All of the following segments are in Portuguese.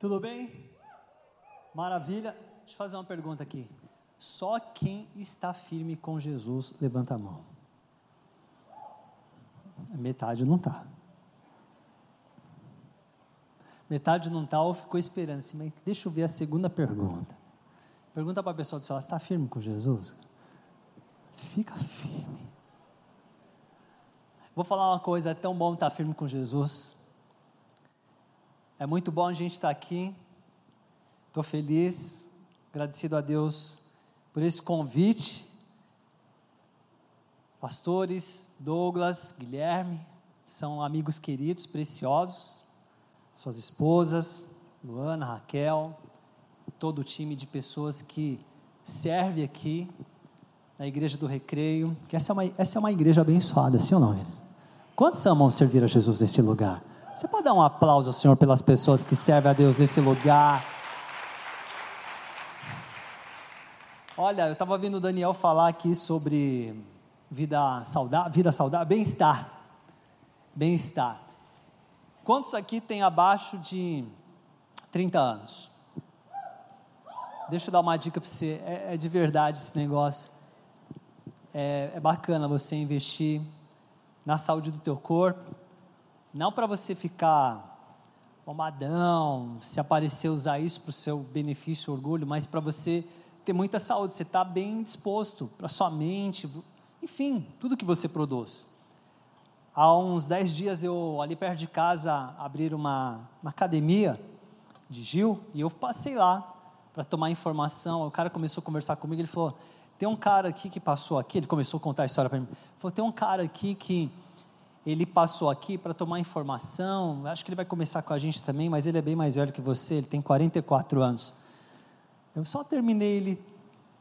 Tudo bem? Maravilha. Deixa eu fazer uma pergunta aqui. Só quem está firme com Jesus, levanta a mão. Metade não está. Metade não está ou ficou esperando assim, mas deixa eu ver a segunda pergunta. Pergunta para a pessoa do lado, está firme com Jesus? Fica firme. Vou falar uma coisa, é tão bom estar firme com Jesus. É muito bom a gente estar aqui. Estou feliz, agradecido a Deus por esse convite. Pastores, Douglas, Guilherme, são amigos queridos, preciosos. Suas esposas, Luana, Raquel, todo o time de pessoas que serve aqui na Igreja do Recreio. Que essa é uma, essa é uma igreja abençoada, sim ou não? Quantos amam servir a Jesus neste lugar? Você pode dar um aplauso ao Senhor pelas pessoas que servem a Deus nesse lugar? Olha, eu estava vendo o Daniel falar aqui sobre vida saudável, vida saudável, bem-estar. Bem-estar. Quantos aqui têm abaixo de 30 anos? Deixa eu dar uma dica para você. É, é, de verdade esse negócio. É, é bacana você investir na saúde do teu corpo não para você ficar pomadão, se aparecer usar isso para o seu benefício, orgulho, mas para você ter muita saúde, você está bem disposto para sua mente, enfim, tudo que você produz. Há uns dez dias eu, ali perto de casa, abri uma, uma academia de Gil e eu passei lá para tomar informação. O cara começou a conversar comigo, ele falou: tem um cara aqui que passou aqui, ele começou a contar a história para mim. Falou: tem um cara aqui que ele passou aqui para tomar informação. Acho que ele vai começar com a gente também, mas ele é bem mais velho que você, ele tem 44 anos. Eu só terminei ele,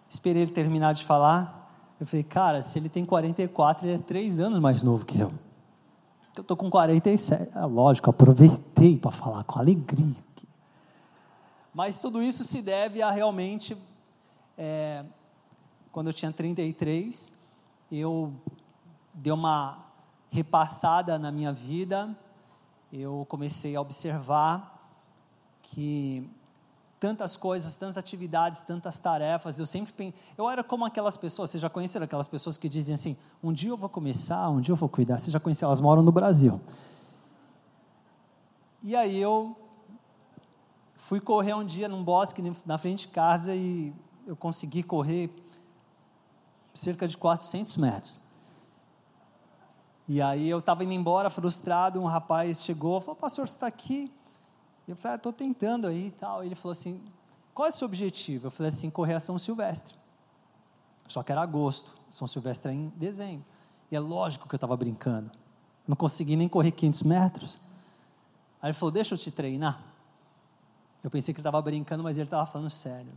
esperei ele terminar de falar. Eu falei, cara, se ele tem 44, ele é três anos mais novo que eu. Eu estou com 47. É lógico, aproveitei para falar com alegria. Mas tudo isso se deve a realmente, é, quando eu tinha 33, eu dei uma repassada na minha vida, eu comecei a observar que tantas coisas, tantas atividades, tantas tarefas, eu sempre eu era como aquelas pessoas, vocês já conheceram aquelas pessoas que dizem assim, um dia eu vou começar, um dia eu vou cuidar, vocês já conheceram, elas moram no Brasil. E aí eu fui correr um dia num bosque na frente de casa e eu consegui correr cerca de 400 metros. E aí eu estava indo embora frustrado, um rapaz chegou, falou, pastor, você está aqui? Eu falei, estou ah, tentando aí e tal. Ele falou assim, qual é o seu objetivo? Eu falei assim, correr a São Silvestre. Só que era agosto, São Silvestre é em dezembro. E é lógico que eu estava brincando. não consegui nem correr 500 metros. Aí ele falou, deixa eu te treinar. Eu pensei que ele estava brincando, mas ele estava falando sério.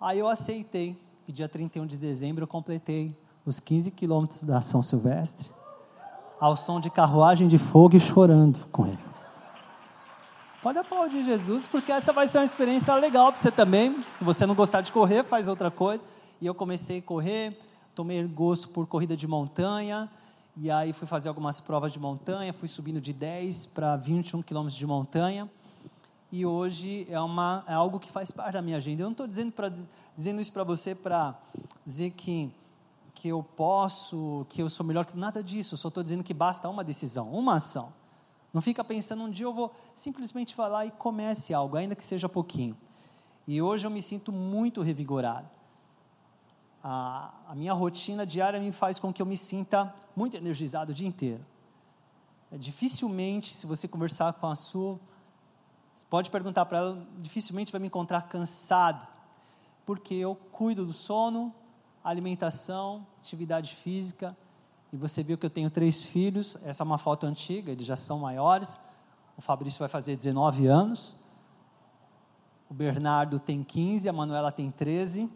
Aí eu aceitei. E dia 31 de dezembro eu completei os 15 quilômetros da São Silvestre, ao som de carruagem de fogo e chorando com ele. Pode aplaudir Jesus, porque essa vai ser uma experiência legal para você também. Se você não gostar de correr, faz outra coisa. E eu comecei a correr, tomei gosto por corrida de montanha, e aí fui fazer algumas provas de montanha, fui subindo de 10 para 21 quilômetros de montanha. E hoje é, uma, é algo que faz parte da minha agenda. Eu não estou dizendo, dizendo isso para você para dizer que que eu posso, que eu sou melhor que nada disso. Eu só estou dizendo que basta uma decisão, uma ação. Não fica pensando um dia eu vou simplesmente falar e comece algo, ainda que seja pouquinho. E hoje eu me sinto muito revigorado. A, a minha rotina diária me faz com que eu me sinta muito energizado o dia inteiro. É, dificilmente, se você conversar com a sua, você pode perguntar para ela, dificilmente vai me encontrar cansado, porque eu cuido do sono, alimentação, atividade física. E você viu que eu tenho três filhos. Essa é uma foto antiga, eles já são maiores. O Fabrício vai fazer 19 anos. O Bernardo tem 15, a Manuela tem 13.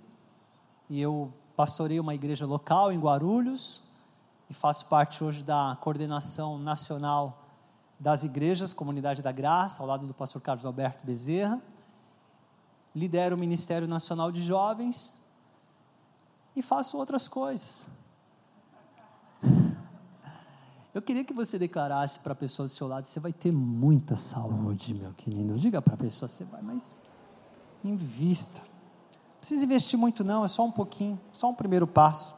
E eu pastorei uma igreja local em Guarulhos. E faço parte hoje da coordenação nacional das igrejas, Comunidade da Graça, ao lado do pastor Carlos Alberto Bezerra. Lidero o Ministério Nacional de Jovens e faço outras coisas. Eu queria que você declarasse para a pessoa do seu lado: você vai ter muita saúde, meu querido. Diga para a pessoa: você vai, mas invista. Não precisa investir muito, não, é só um pouquinho, só um primeiro passo.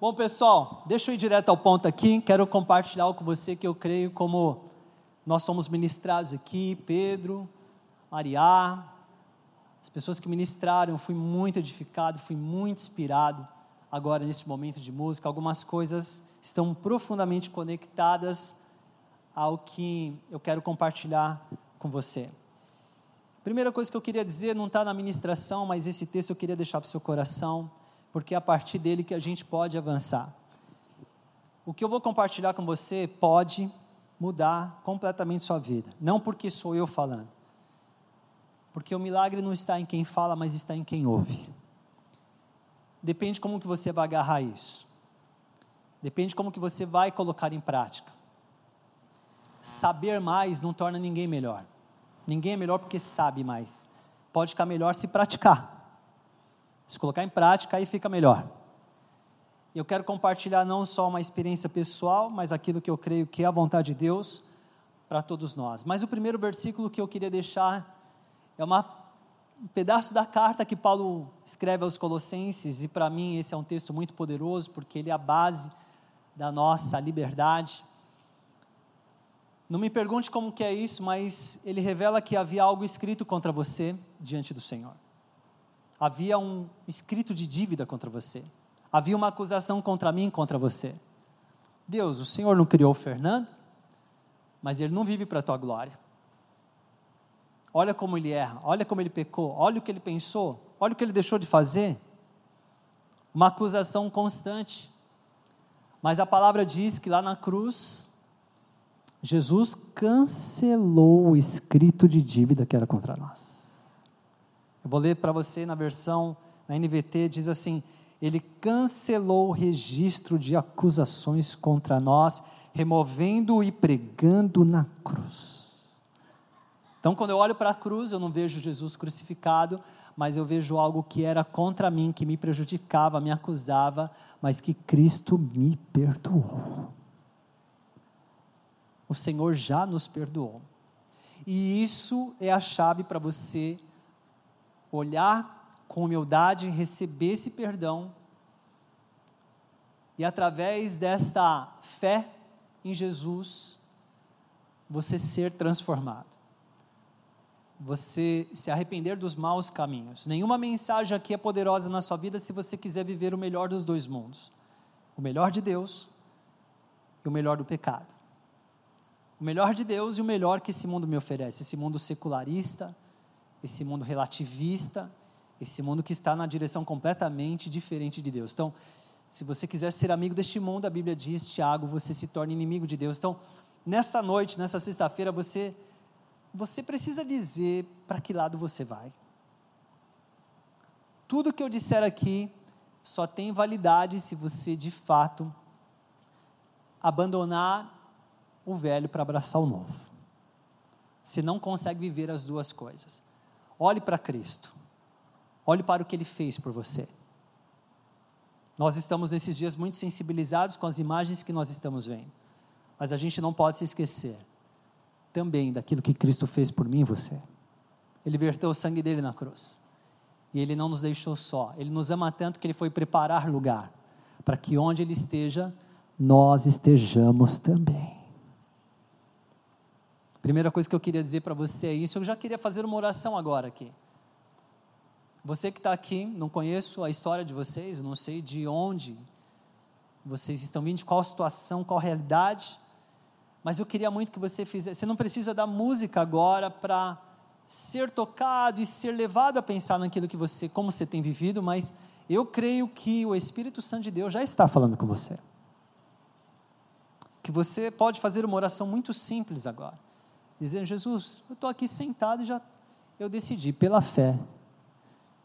Bom, pessoal, deixa eu ir direto ao ponto aqui. Quero compartilhar algo com você que eu creio como nós somos ministrados aqui, Pedro, Maria, as pessoas que ministraram, fui muito edificado, fui muito inspirado agora neste momento de música. Algumas coisas estão profundamente conectadas ao que eu quero compartilhar com você. Primeira coisa que eu queria dizer, não está na ministração, mas esse texto eu queria deixar para o seu coração, porque é a partir dele que a gente pode avançar. O que eu vou compartilhar com você pode mudar completamente sua vida, não porque sou eu falando, porque o milagre não está em quem fala, mas está em quem ouve. Depende como que você vai agarrar isso. Depende como que você vai colocar em prática. Saber mais não torna ninguém melhor. Ninguém é melhor porque sabe mais. Pode ficar melhor se praticar. Se colocar em prática, aí fica melhor. Eu quero compartilhar não só uma experiência pessoal, mas aquilo que eu creio que é a vontade de Deus para todos nós. Mas o primeiro versículo que eu queria deixar é uma, um pedaço da carta que Paulo escreve aos Colossenses, e para mim esse é um texto muito poderoso, porque ele é a base da nossa liberdade. Não me pergunte como que é isso, mas ele revela que havia algo escrito contra você diante do Senhor. Havia um escrito de dívida contra você. Havia uma acusação contra mim, contra você. Deus, o Senhor não criou o Fernando, mas ele não vive para a tua glória. Olha como ele erra, olha como ele pecou, olha o que ele pensou, olha o que ele deixou de fazer. Uma acusação constante. Mas a palavra diz que lá na cruz, Jesus cancelou o escrito de dívida que era contra nós. Eu vou ler para você na versão, na NVT, diz assim: Ele cancelou o registro de acusações contra nós, removendo e pregando na cruz. Então, quando eu olho para a cruz, eu não vejo Jesus crucificado, mas eu vejo algo que era contra mim, que me prejudicava, me acusava, mas que Cristo me perdoou. O Senhor já nos perdoou. E isso é a chave para você olhar com humildade, receber esse perdão e através desta fé em Jesus, você ser transformado você se arrepender dos maus caminhos. Nenhuma mensagem aqui é poderosa na sua vida se você quiser viver o melhor dos dois mundos: o melhor de Deus e o melhor do pecado. O melhor de Deus e o melhor que esse mundo me oferece, esse mundo secularista, esse mundo relativista, esse mundo que está na direção completamente diferente de Deus. Então, se você quiser ser amigo deste mundo, a Bíblia diz, Tiago, você se torna inimigo de Deus. Então, nesta noite, nessa sexta-feira, você você precisa dizer para que lado você vai. Tudo que eu disser aqui só tem validade se você de fato abandonar o velho para abraçar o novo. Você não consegue viver as duas coisas. Olhe para Cristo. Olhe para o que ele fez por você. Nós estamos nesses dias muito sensibilizados com as imagens que nós estamos vendo. Mas a gente não pode se esquecer também daquilo que Cristo fez por mim e você. Ele verteu o sangue dele na cruz. E ele não nos deixou só. Ele nos ama tanto que ele foi preparar lugar para que onde ele esteja, nós estejamos também. Primeira coisa que eu queria dizer para você é isso. Eu já queria fazer uma oração agora aqui. Você que está aqui, não conheço a história de vocês, não sei de onde vocês estão vindo, qual situação, qual realidade, mas eu queria muito que você fizesse. Você não precisa da música agora para ser tocado e ser levado a pensar naquilo que você, como você tem vivido, mas eu creio que o Espírito Santo de Deus já está falando com você. Que você pode fazer uma oração muito simples agora, dizendo: Jesus, eu estou aqui sentado e já eu decidi pela fé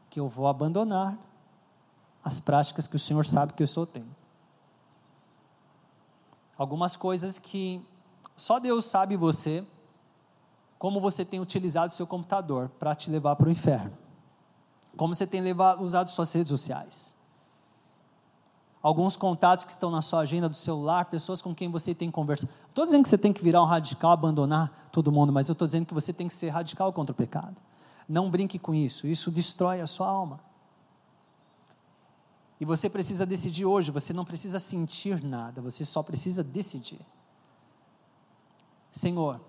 que eu vou abandonar as práticas que o Senhor sabe que eu sou tenho. Algumas coisas que só Deus sabe você, como você tem utilizado seu computador para te levar para o inferno. Como você tem levado, usado suas redes sociais. alguns contatos que estão na sua agenda do celular, pessoas com quem você tem conversa. Estou dizendo que você tem que virar um radical, abandonar todo mundo, mas eu estou dizendo que você tem que ser radical contra o pecado. Não brinque com isso, isso destrói a sua alma. E você precisa decidir hoje, você não precisa sentir nada, você só precisa decidir. Senhor,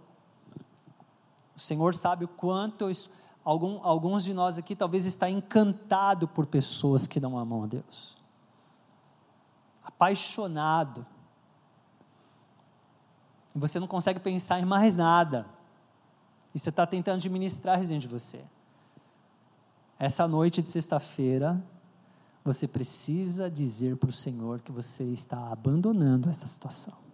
o Senhor sabe o quanto eu, algum, alguns de nós aqui talvez está encantado por pessoas que não amam a Deus apaixonado. E você não consegue pensar em mais nada. E você está tentando administrar dentro de você. Essa noite de sexta-feira, você precisa dizer para o Senhor que você está abandonando essa situação.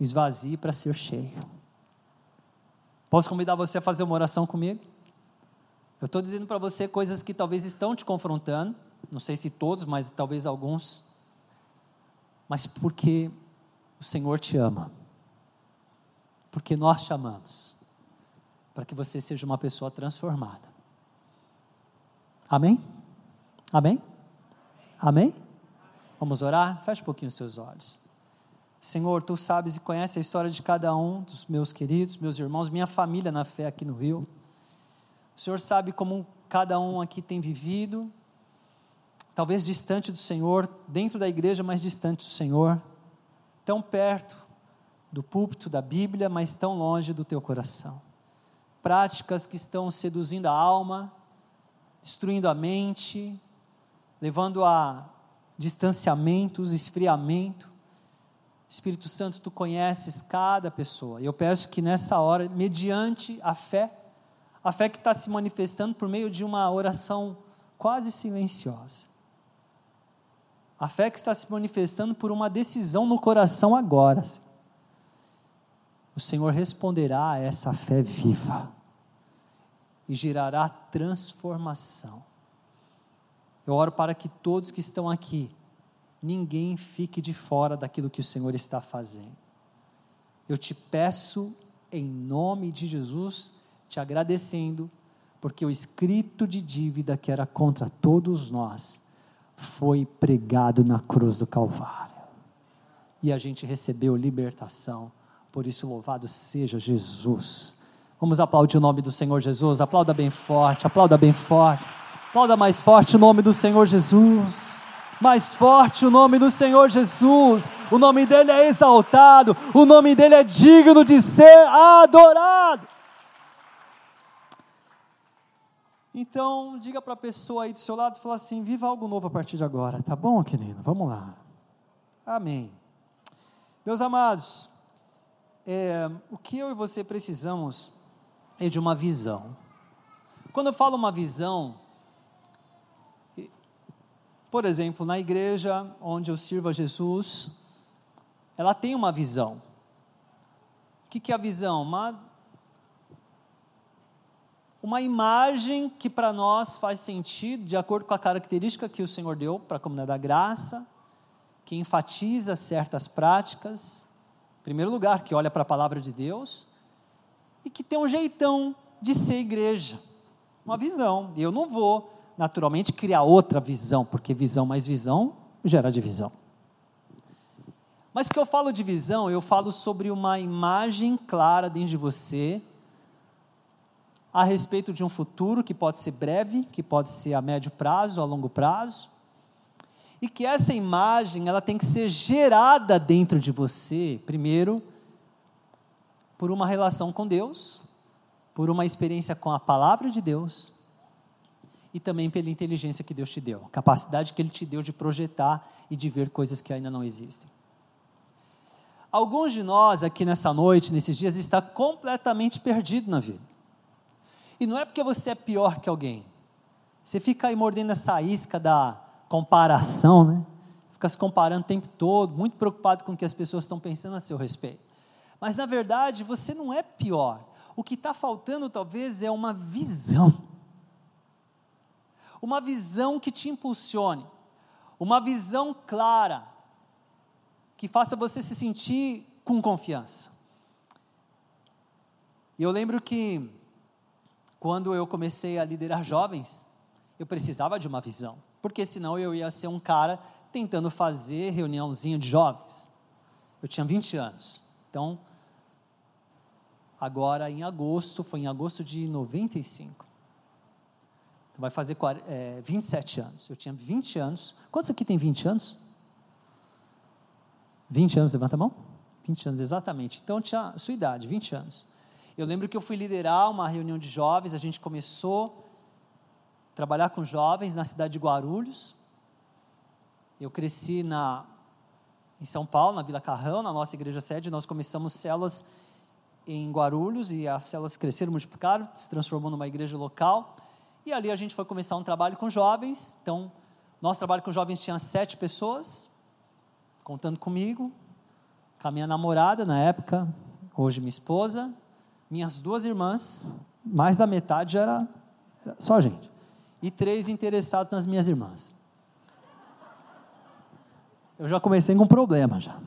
Esvazie para ser cheio. Posso convidar você a fazer uma oração comigo? Eu estou dizendo para você coisas que talvez estão te confrontando não sei se todos, mas talvez alguns, mas porque o Senhor te ama, porque nós te amamos, para que você seja uma pessoa transformada. Amém? Amém? Amém? Vamos orar? Feche um pouquinho os seus olhos. Senhor, tu sabes e conheces a história de cada um dos meus queridos, meus irmãos, minha família na fé aqui no Rio. O Senhor sabe como cada um aqui tem vivido, talvez distante do Senhor, dentro da igreja, mas distante do Senhor, tão perto do púlpito da Bíblia, mas tão longe do teu coração. Práticas que estão seduzindo a alma, destruindo a mente, levando a distanciamentos, esfriamento. Espírito Santo, tu conheces cada pessoa. Eu peço que nessa hora, mediante a fé, a fé que está se manifestando por meio de uma oração quase silenciosa, a fé que está se manifestando por uma decisão no coração agora. O Senhor responderá a essa fé viva e gerará transformação. Eu oro para que todos que estão aqui, ninguém fique de fora daquilo que o Senhor está fazendo. Eu te peço, em nome de Jesus, te agradecendo, porque o escrito de dívida que era contra todos nós foi pregado na cruz do Calvário. E a gente recebeu libertação. Por isso, louvado seja Jesus. Vamos aplaudir o nome do Senhor Jesus. Aplauda bem forte, aplauda bem forte. Aplauda mais forte o nome do Senhor Jesus. Mais forte o nome do Senhor Jesus. O nome dele é exaltado. O nome dele é digno de ser adorado. Então, diga para a pessoa aí do seu lado, fala assim, viva algo novo a partir de agora, tá bom, querido? Vamos lá. Amém. Meus amados, é, o que eu e você precisamos é de uma visão. Quando eu falo uma visão, por exemplo, na igreja onde eu sirvo a Jesus, ela tem uma visão. O que, é a visão? Uma uma imagem que para nós faz sentido, de acordo com a característica que o Senhor deu para a comunidade da graça, que enfatiza certas práticas, em primeiro lugar, que olha para a palavra de Deus, e que tem um jeitão de ser igreja, uma visão. Eu não vou, naturalmente, criar outra visão, porque visão mais visão gera divisão. Mas que eu falo de visão, eu falo sobre uma imagem clara dentro de você, a respeito de um futuro que pode ser breve, que pode ser a médio prazo, a longo prazo, e que essa imagem ela tem que ser gerada dentro de você, primeiro, por uma relação com Deus, por uma experiência com a palavra de Deus, e também pela inteligência que Deus te deu, capacidade que Ele te deu de projetar e de ver coisas que ainda não existem. Alguns de nós aqui nessa noite, nesses dias, está completamente perdido na vida. E não é porque você é pior que alguém. Você fica aí mordendo essa isca da comparação, né? Fica se comparando o tempo todo, muito preocupado com o que as pessoas estão pensando a seu respeito. Mas na verdade, você não é pior. O que está faltando talvez é uma visão. Uma visão que te impulsione. Uma visão clara. Que faça você se sentir com confiança. E eu lembro que quando eu comecei a liderar jovens, eu precisava de uma visão. porque senão eu ia ser um cara tentando fazer reuniãozinha de jovens. Eu tinha 20 anos. Então, agora em agosto, foi em agosto de 95. Então vai fazer é, 27 anos. Eu tinha 20 anos. Quantos aqui tem 20 anos? 20 anos, levanta a mão. 20 anos, exatamente. Então tinha a sua idade, 20 anos. Eu lembro que eu fui liderar uma reunião de jovens, a gente começou a trabalhar com jovens na cidade de Guarulhos. Eu cresci na, em São Paulo, na Vila Carrão, na nossa igreja sede, nós começamos células em Guarulhos e as células cresceram, multiplicaram, se transformou numa igreja local. E ali a gente foi começar um trabalho com jovens. Então, nosso trabalho com jovens tinha sete pessoas, contando comigo, com a minha namorada na época, hoje minha esposa, minhas duas irmãs, mais da metade era, era só gente, e três interessados nas minhas irmãs. Eu já comecei com um problema já.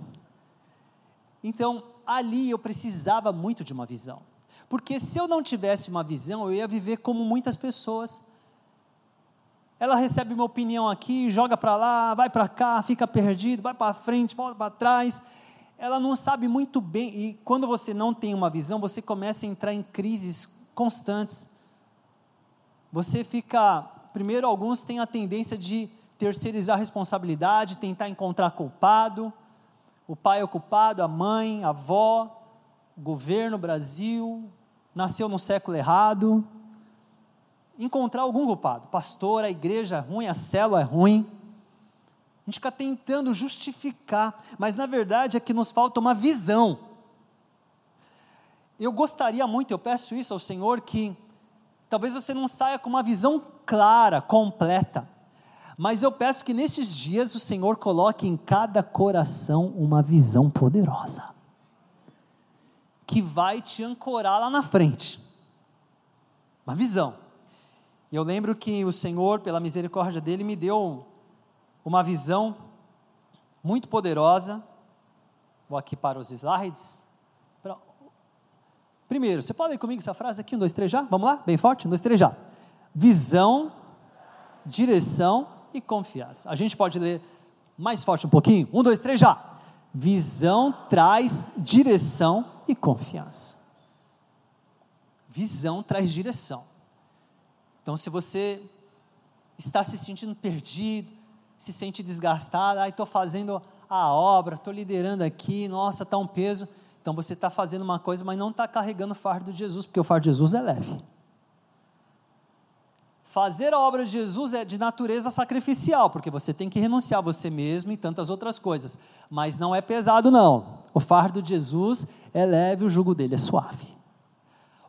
Então, ali eu precisava muito de uma visão. Porque se eu não tivesse uma visão, eu ia viver como muitas pessoas. Ela recebe uma opinião aqui, joga para lá, vai para cá, fica perdido, vai para frente, volta para trás. Ela não sabe muito bem, e quando você não tem uma visão, você começa a entrar em crises constantes. Você fica. Primeiro, alguns têm a tendência de terceirizar a responsabilidade, tentar encontrar culpado. O pai é o culpado, a mãe, a avó, governo, Brasil, nasceu no século errado. Encontrar algum culpado, pastor, a igreja é ruim, a célula é ruim. A gente fica tentando justificar, mas na verdade é que nos falta uma visão. Eu gostaria muito, eu peço isso ao Senhor, que talvez você não saia com uma visão clara, completa, mas eu peço que nesses dias o Senhor coloque em cada coração uma visão poderosa, que vai te ancorar lá na frente. Uma visão. Eu lembro que o Senhor, pela misericórdia dele, me deu uma visão muito poderosa. Vou aqui para os slides. Primeiro, você pode ir comigo essa frase aqui? Um, dois, três já? Vamos lá? Bem forte? Um, dois, três já. Visão, direção e confiança. A gente pode ler mais forte um pouquinho? Um, dois, três, já. Visão traz direção e confiança. Visão traz direção. Então, se você está se sentindo perdido, se sente desgastado, ai, estou fazendo a obra, estou liderando aqui, nossa, está um peso. Então você está fazendo uma coisa, mas não está carregando o fardo de Jesus, porque o fardo de Jesus é leve. Fazer a obra de Jesus é de natureza sacrificial, porque você tem que renunciar a você mesmo e tantas outras coisas. Mas não é pesado, não. O fardo de Jesus é leve, o jugo dele é suave.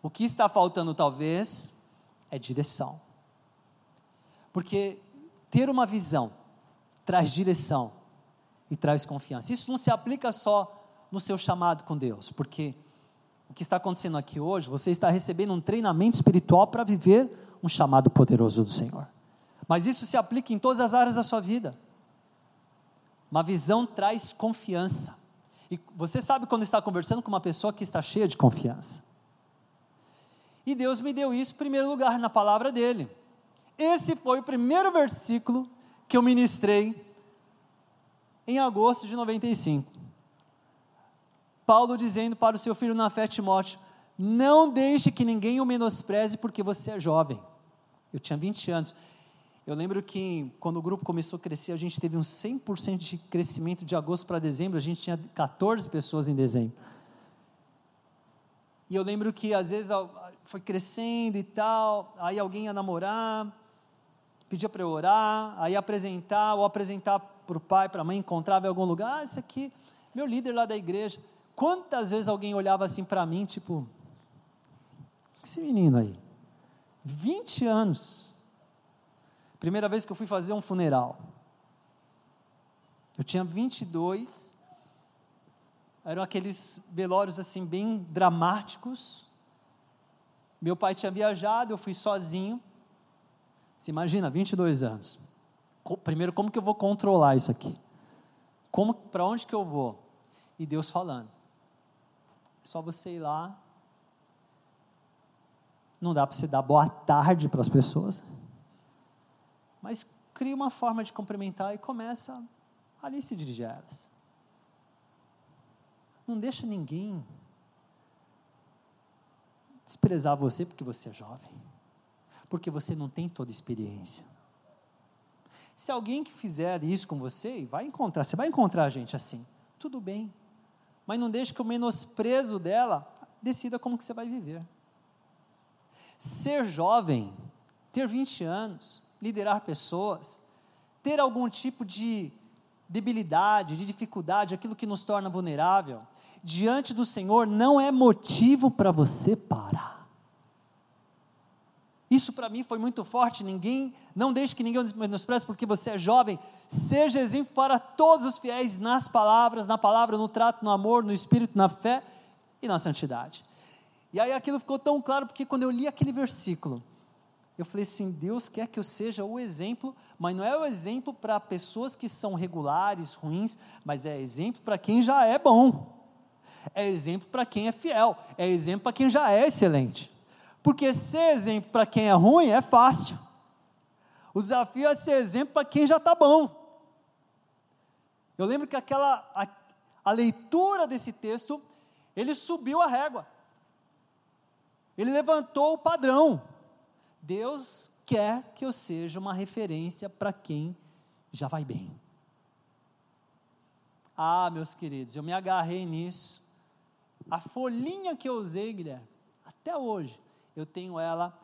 O que está faltando, talvez, é direção. Porque ter uma visão traz direção e traz confiança. Isso não se aplica só no seu chamado com Deus, porque o que está acontecendo aqui hoje, você está recebendo um treinamento espiritual para viver um chamado poderoso do Senhor. Mas isso se aplica em todas as áreas da sua vida. Uma visão traz confiança. E você sabe quando está conversando com uma pessoa que está cheia de confiança. E Deus me deu isso em primeiro lugar na palavra dele. Esse foi o primeiro versículo que eu ministrei em agosto de 95. Paulo dizendo para o seu filho na fé Timóteo: Não deixe que ninguém o menospreze porque você é jovem. Eu tinha 20 anos. Eu lembro que quando o grupo começou a crescer, a gente teve um 100% de crescimento de agosto para dezembro, a gente tinha 14 pessoas em dezembro. E eu lembro que às vezes foi crescendo e tal, aí alguém ia namorar, pedia para eu orar, aí apresentar, ou apresentar para o pai, para a mãe, encontrava em algum lugar, ah, esse aqui, meu líder lá da igreja. Quantas vezes alguém olhava assim para mim, tipo, esse menino aí? 20 anos. Primeira vez que eu fui fazer um funeral. Eu tinha 22. Eram aqueles velórios assim bem dramáticos. Meu pai tinha viajado, eu fui sozinho. Você imagina, 22 anos. Primeiro, como que eu vou controlar isso aqui? Como, para onde que eu vou? E Deus falando. É só você ir lá, não dá para você dar boa tarde para as pessoas. Mas cria uma forma de cumprimentar e começa ali se dirigir a elas. Não deixa ninguém desprezar você porque você é jovem, porque você não tem toda a experiência. Se alguém que fizer isso com você, vai encontrar, você vai encontrar gente assim, tudo bem, mas não deixe que o menosprezo dela decida como que você vai viver. Ser jovem, ter 20 anos, liderar pessoas, ter algum tipo de debilidade, de dificuldade, aquilo que nos torna vulnerável, diante do Senhor não é motivo para você parar. Isso para mim foi muito forte. Ninguém, não deixe que ninguém menospreze porque você é jovem. Seja exemplo para todos os fiéis nas palavras, na palavra, no trato, no amor, no espírito, na fé e na santidade. E aí aquilo ficou tão claro porque quando eu li aquele versículo, eu falei assim: Deus quer que eu seja o exemplo, mas não é o exemplo para pessoas que são regulares, ruins, mas é exemplo para quem já é bom, é exemplo para quem é fiel, é exemplo para quem já é excelente. Porque ser exemplo para quem é ruim é fácil. O desafio é ser exemplo para quem já está bom. Eu lembro que aquela a, a leitura desse texto, ele subiu a régua. Ele levantou o padrão. Deus quer que eu seja uma referência para quem já vai bem. Ah, meus queridos, eu me agarrei nisso. A folhinha que eu usei, Guilherme, até hoje, eu tenho ela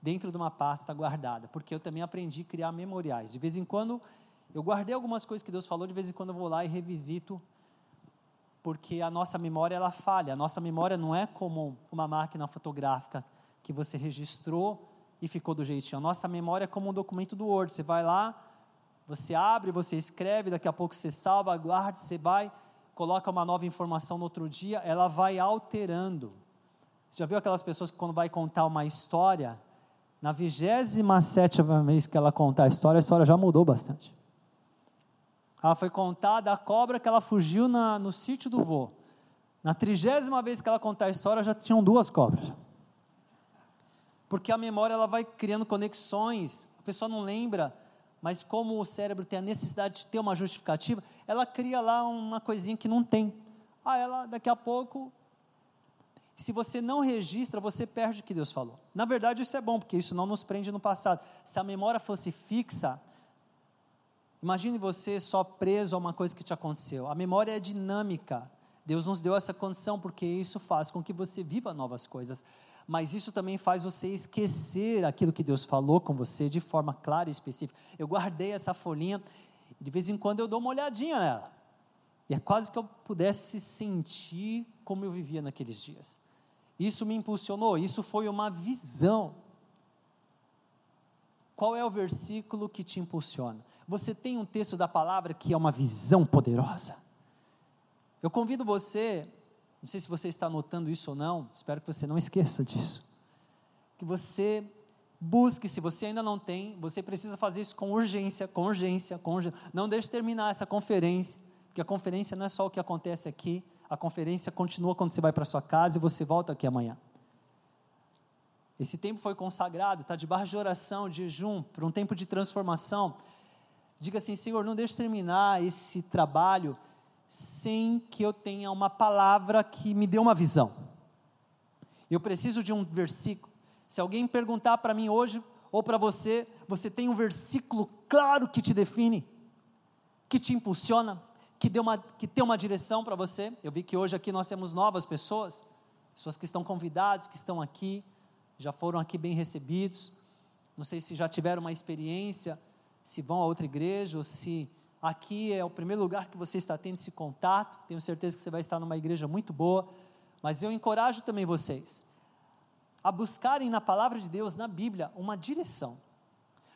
dentro de uma pasta guardada, porque eu também aprendi a criar memoriais. De vez em quando, eu guardei algumas coisas que Deus falou, de vez em quando eu vou lá e revisito, porque a nossa memória ela falha. A nossa memória não é como uma máquina fotográfica que você registrou e ficou do jeitinho. A nossa memória é como um documento do Word. Você vai lá, você abre, você escreve, daqui a pouco você salva, guarda, você vai, coloca uma nova informação no outro dia, ela vai alterando. Você já viu aquelas pessoas que quando vai contar uma história, na vigésima sétima vez que ela contar a história, a história já mudou bastante. Ela foi contar da cobra que ela fugiu na, no sítio do vô. Na trigésima vez que ela contar a história, já tinham duas cobras. Porque a memória ela vai criando conexões, a pessoa não lembra, mas como o cérebro tem a necessidade de ter uma justificativa, ela cria lá uma coisinha que não tem. Ah, ela daqui a pouco se você não registra, você perde o que Deus falou. Na verdade, isso é bom, porque isso não nos prende no passado. Se a memória fosse fixa, imagine você só preso a uma coisa que te aconteceu. A memória é dinâmica. Deus nos deu essa condição porque isso faz com que você viva novas coisas. Mas isso também faz você esquecer aquilo que Deus falou com você de forma clara e específica. Eu guardei essa folhinha, de vez em quando eu dou uma olhadinha nela. E é quase que eu pudesse sentir como eu vivia naqueles dias. Isso me impulsionou, isso foi uma visão. Qual é o versículo que te impulsiona? Você tem um texto da palavra que é uma visão poderosa. Eu convido você, não sei se você está notando isso ou não, espero que você não esqueça disso. Que você busque, se você ainda não tem, você precisa fazer isso com urgência, com urgência, com urgência. Não deixe terminar essa conferência, porque a conferência não é só o que acontece aqui, a conferência continua quando você vai para sua casa e você volta aqui amanhã. Esse tempo foi consagrado, está debaixo de oração, de jejum, para um tempo de transformação. Diga assim: Senhor, não deixe terminar esse trabalho sem que eu tenha uma palavra que me dê uma visão. Eu preciso de um versículo. Se alguém perguntar para mim hoje ou para você, você tem um versículo claro que te define, que te impulsiona, que, uma, que tem uma direção para você. Eu vi que hoje aqui nós temos novas pessoas, pessoas que estão convidadas, que estão aqui, já foram aqui bem recebidos. Não sei se já tiveram uma experiência, se vão a outra igreja, ou se aqui é o primeiro lugar que você está tendo esse contato. Tenho certeza que você vai estar numa igreja muito boa. Mas eu encorajo também vocês a buscarem na palavra de Deus, na Bíblia, uma direção.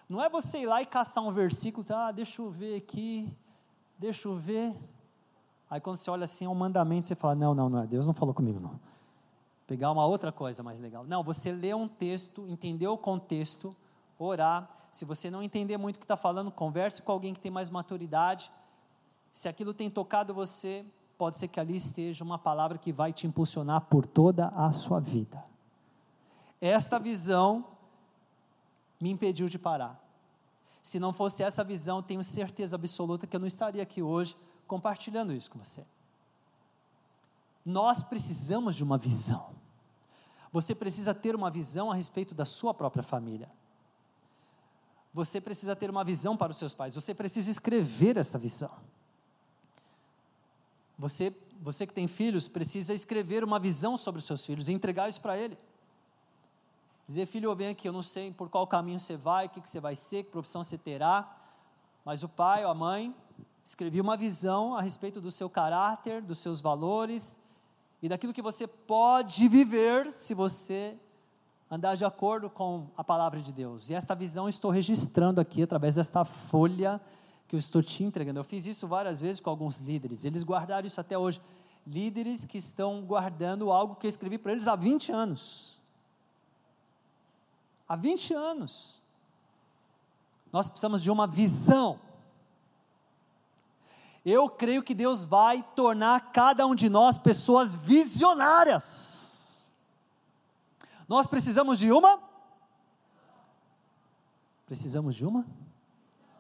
Não é você ir lá e caçar um versículo, ah, deixa eu ver aqui, deixa eu ver. Aí quando você olha assim, é um mandamento, você fala, não, não, não, Deus não falou comigo não. Pegar uma outra coisa mais legal. Não, você lê um texto, entender o contexto, orar. Se você não entender muito o que está falando, converse com alguém que tem mais maturidade. Se aquilo tem tocado você, pode ser que ali esteja uma palavra que vai te impulsionar por toda a sua vida. Esta visão me impediu de parar. Se não fosse essa visão, tenho certeza absoluta que eu não estaria aqui hoje compartilhando isso com você. Nós precisamos de uma visão. Você precisa ter uma visão a respeito da sua própria família. Você precisa ter uma visão para os seus pais. Você precisa escrever essa visão. Você, você que tem filhos, precisa escrever uma visão sobre os seus filhos e entregar isso para ele. Dizer, filho, vem aqui, eu não sei por qual caminho você vai, o que, que você vai ser, que profissão você terá, mas o pai ou a mãe escreveu uma visão a respeito do seu caráter, dos seus valores e daquilo que você pode viver se você andar de acordo com a palavra de Deus. E esta visão estou registrando aqui através desta folha que eu estou te entregando. Eu fiz isso várias vezes com alguns líderes, eles guardaram isso até hoje. Líderes que estão guardando algo que eu escrevi para eles há 20 anos há 20 anos. Nós precisamos de uma visão. Eu creio que Deus vai tornar cada um de nós pessoas visionárias. Nós precisamos de uma? Precisamos de uma?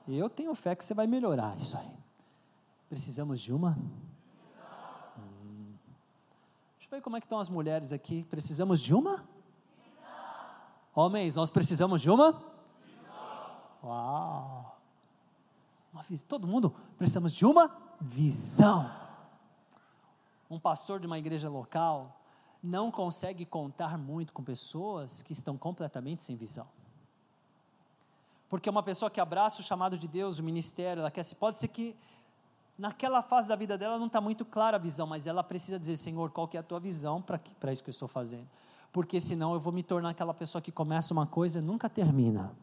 Eu tenho fé que você vai melhorar isso aí. Precisamos de uma? Hum. Deixa eu ver como é que estão as mulheres aqui. Precisamos de uma? Homens, nós precisamos de uma? Uau! Uma. Todo mundo precisamos de uma visão. Um pastor de uma igreja local não consegue contar muito com pessoas que estão completamente sem visão. Porque uma pessoa que abraça o chamado de Deus, o ministério, ela quer se pode ser que naquela fase da vida dela não está muito clara a visão, mas ela precisa dizer, Senhor, qual que é a tua visão para isso que eu estou fazendo? porque senão eu vou me tornar aquela pessoa que começa uma coisa e nunca termina.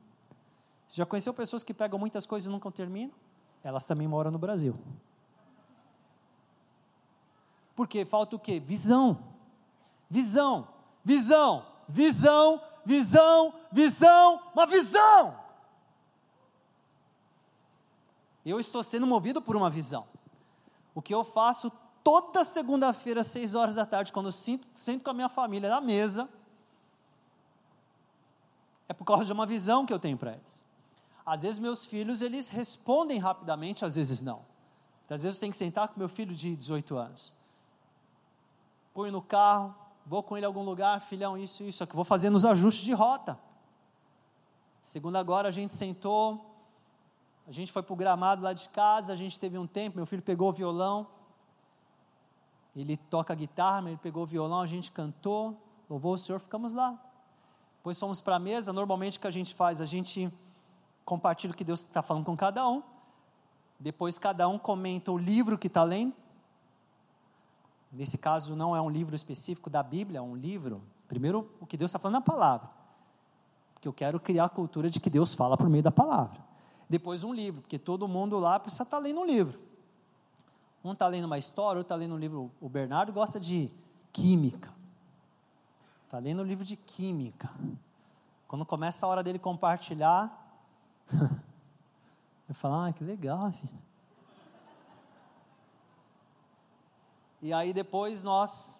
Você já conheceu pessoas que pegam muitas coisas e nunca terminam? Elas também moram no Brasil. Porque falta o quê? Visão. Visão, visão, visão, visão, visão, uma visão. Eu estou sendo movido por uma visão. O que eu faço toda segunda-feira, às seis horas da tarde, quando eu sinto, sento com a minha família na mesa, é por causa de uma visão que eu tenho para eles. Às vezes meus filhos, eles respondem rapidamente, às vezes não. Às vezes eu tenho que sentar com meu filho de 18 anos. Põe no carro, vou com ele a algum lugar, filhão, isso, isso, aqui, vou fazendo os ajustes de rota. Segundo agora, a gente sentou, a gente foi para o gramado lá de casa, a gente teve um tempo, meu filho pegou o violão, ele toca guitarra, ele pegou o violão, a gente cantou, louvou o Senhor, ficamos lá. Depois fomos para a mesa, normalmente o que a gente faz? A gente compartilha o que Deus está falando com cada um, depois cada um comenta o livro que está lendo, nesse caso não é um livro específico da Bíblia, é um livro, primeiro o que Deus está falando na palavra, porque eu quero criar a cultura de que Deus fala por meio da palavra, depois um livro, porque todo mundo lá precisa estar tá lendo um livro, um está lendo uma história, outro está lendo um livro. O Bernardo gosta de química. Está lendo um livro de química. Quando começa a hora dele compartilhar, eu falo, ah, que legal, filho. E aí depois nós,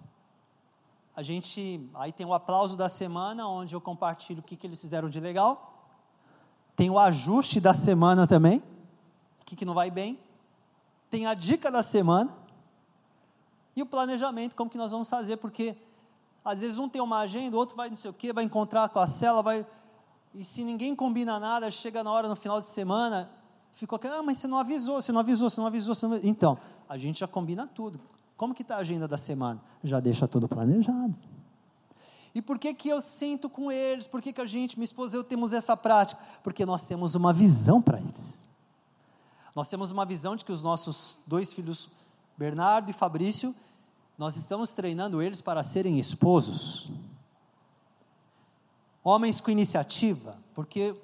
a gente, aí tem o aplauso da semana, onde eu compartilho o que, que eles fizeram de legal. Tem o ajuste da semana também, o que, que não vai bem tem a dica da semana e o planejamento, como que nós vamos fazer, porque às vezes um tem uma agenda, o outro vai não sei o que, vai encontrar com a cela, vai. E se ninguém combina nada, chega na hora no final de semana, ficou aquele, ah, mas você não avisou, você não avisou, você não avisou, você não avisou. Então, a gente já combina tudo. Como que está a agenda da semana? Já deixa tudo planejado. E por que, que eu sinto com eles? Por que, que a gente, minha esposa e eu, temos essa prática? Porque nós temos uma visão para eles. Nós temos uma visão de que os nossos dois filhos, Bernardo e Fabrício, nós estamos treinando eles para serem esposos. Homens com iniciativa, porque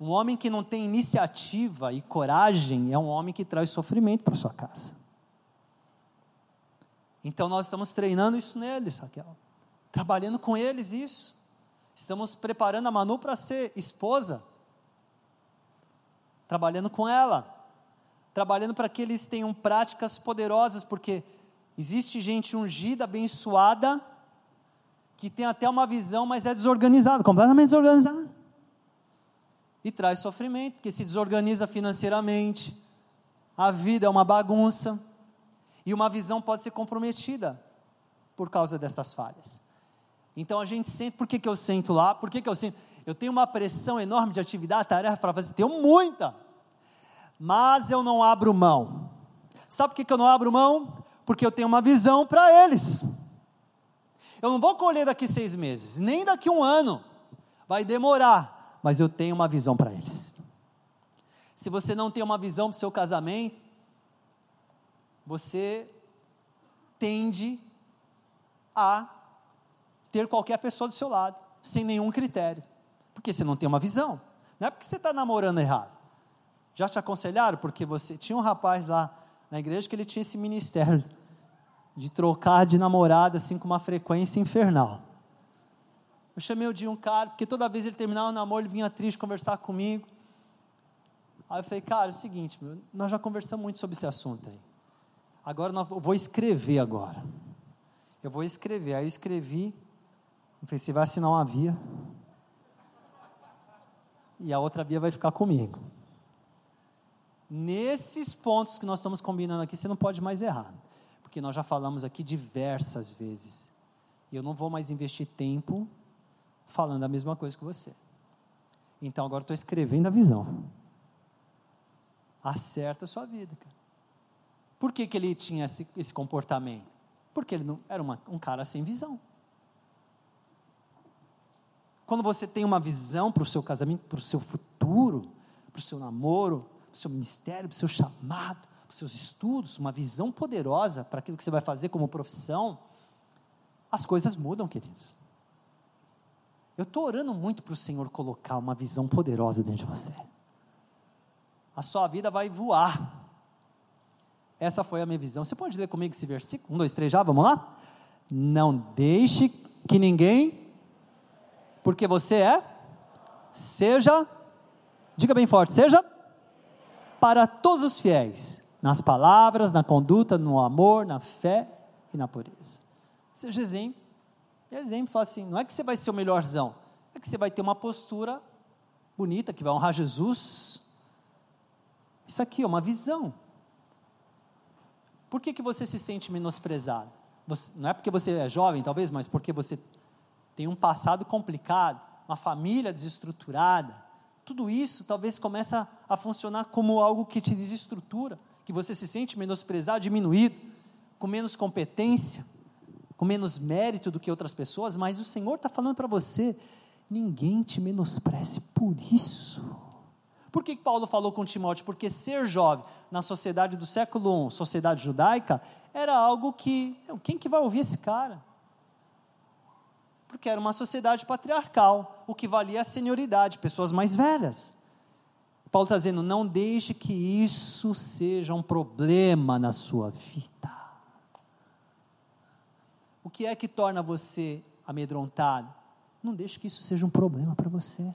um homem que não tem iniciativa e coragem é um homem que traz sofrimento para sua casa. Então nós estamos treinando isso neles, Raquel. Trabalhando com eles isso. Estamos preparando a Manu para ser esposa trabalhando com ela, trabalhando para que eles tenham práticas poderosas, porque existe gente ungida, abençoada, que tem até uma visão, mas é desorganizada, completamente desorganizada. e traz sofrimento, porque se desorganiza financeiramente, a vida é uma bagunça, e uma visão pode ser comprometida por causa dessas falhas. Então a gente sente, por que, que eu sento lá? Por que, que eu sento? Eu tenho uma pressão enorme de atividade, tarefa para fazer, tenho muita, mas eu não abro mão. Sabe por que, que eu não abro mão? Porque eu tenho uma visão para eles. Eu não vou colher daqui seis meses, nem daqui um ano, vai demorar, mas eu tenho uma visão para eles. Se você não tem uma visão para o seu casamento, você tende a ter qualquer pessoa do seu lado, sem nenhum critério, porque você não tem uma visão. Não é porque você está namorando errado. Já te aconselharam? Porque você tinha um rapaz lá na igreja que ele tinha esse ministério de trocar de namorada assim com uma frequência infernal. Eu chamei o de um cara, porque toda vez ele terminava o namoro, ele vinha triste conversar comigo. Aí eu falei, cara, é o seguinte, meu, nós já conversamos muito sobre esse assunto aí. Agora eu vou escrever agora. Eu vou escrever. Aí eu escrevi. Eu falei, você vai assinar uma via. E a outra via vai ficar comigo. Nesses pontos que nós estamos combinando aqui, você não pode mais errar porque nós já falamos aqui diversas vezes. E eu não vou mais investir tempo falando a mesma coisa que você. Então agora estou escrevendo a visão. Acerta a sua vida, cara. Por que, que ele tinha esse, esse comportamento? Porque ele não, era uma, um cara sem visão. Quando você tem uma visão para o seu casamento, para o seu futuro, para o seu namoro, para o seu ministério, para o seu chamado, os seus estudos, uma visão poderosa para aquilo que você vai fazer como profissão, as coisas mudam, queridos. Eu estou orando muito para o Senhor colocar uma visão poderosa dentro de você. A sua vida vai voar. Essa foi a minha visão. Você pode ler comigo esse versículo? Um, dois, três, já? Vamos lá? Não deixe que ninguém, porque você é, seja, diga bem forte, seja para todos os fiéis, nas palavras, na conduta, no amor, na fé e na pureza. Seja exemplo. Exemplo fala assim: não é que você vai ser o melhorzão, é que você vai ter uma postura bonita, que vai honrar Jesus. Isso aqui é uma visão. Por que, que você se sente menosprezado? Você, não é porque você é jovem, talvez, mas porque você tem um passado complicado, uma família desestruturada. Tudo isso talvez começa a funcionar como algo que te desestrutura que você se sente menosprezado, diminuído, com menos competência, com menos mérito do que outras pessoas, mas o Senhor está falando para você: ninguém te menospreze por isso. Por que Paulo falou com Timóteo? Porque ser jovem na sociedade do século I, sociedade judaica, era algo que, quem que vai ouvir esse cara? Porque era uma sociedade patriarcal, o que valia a senioridade, pessoas mais velhas. Paulo está dizendo: não deixe que isso seja um problema na sua vida. O que é que torna você amedrontado? Não deixe que isso seja um problema para você.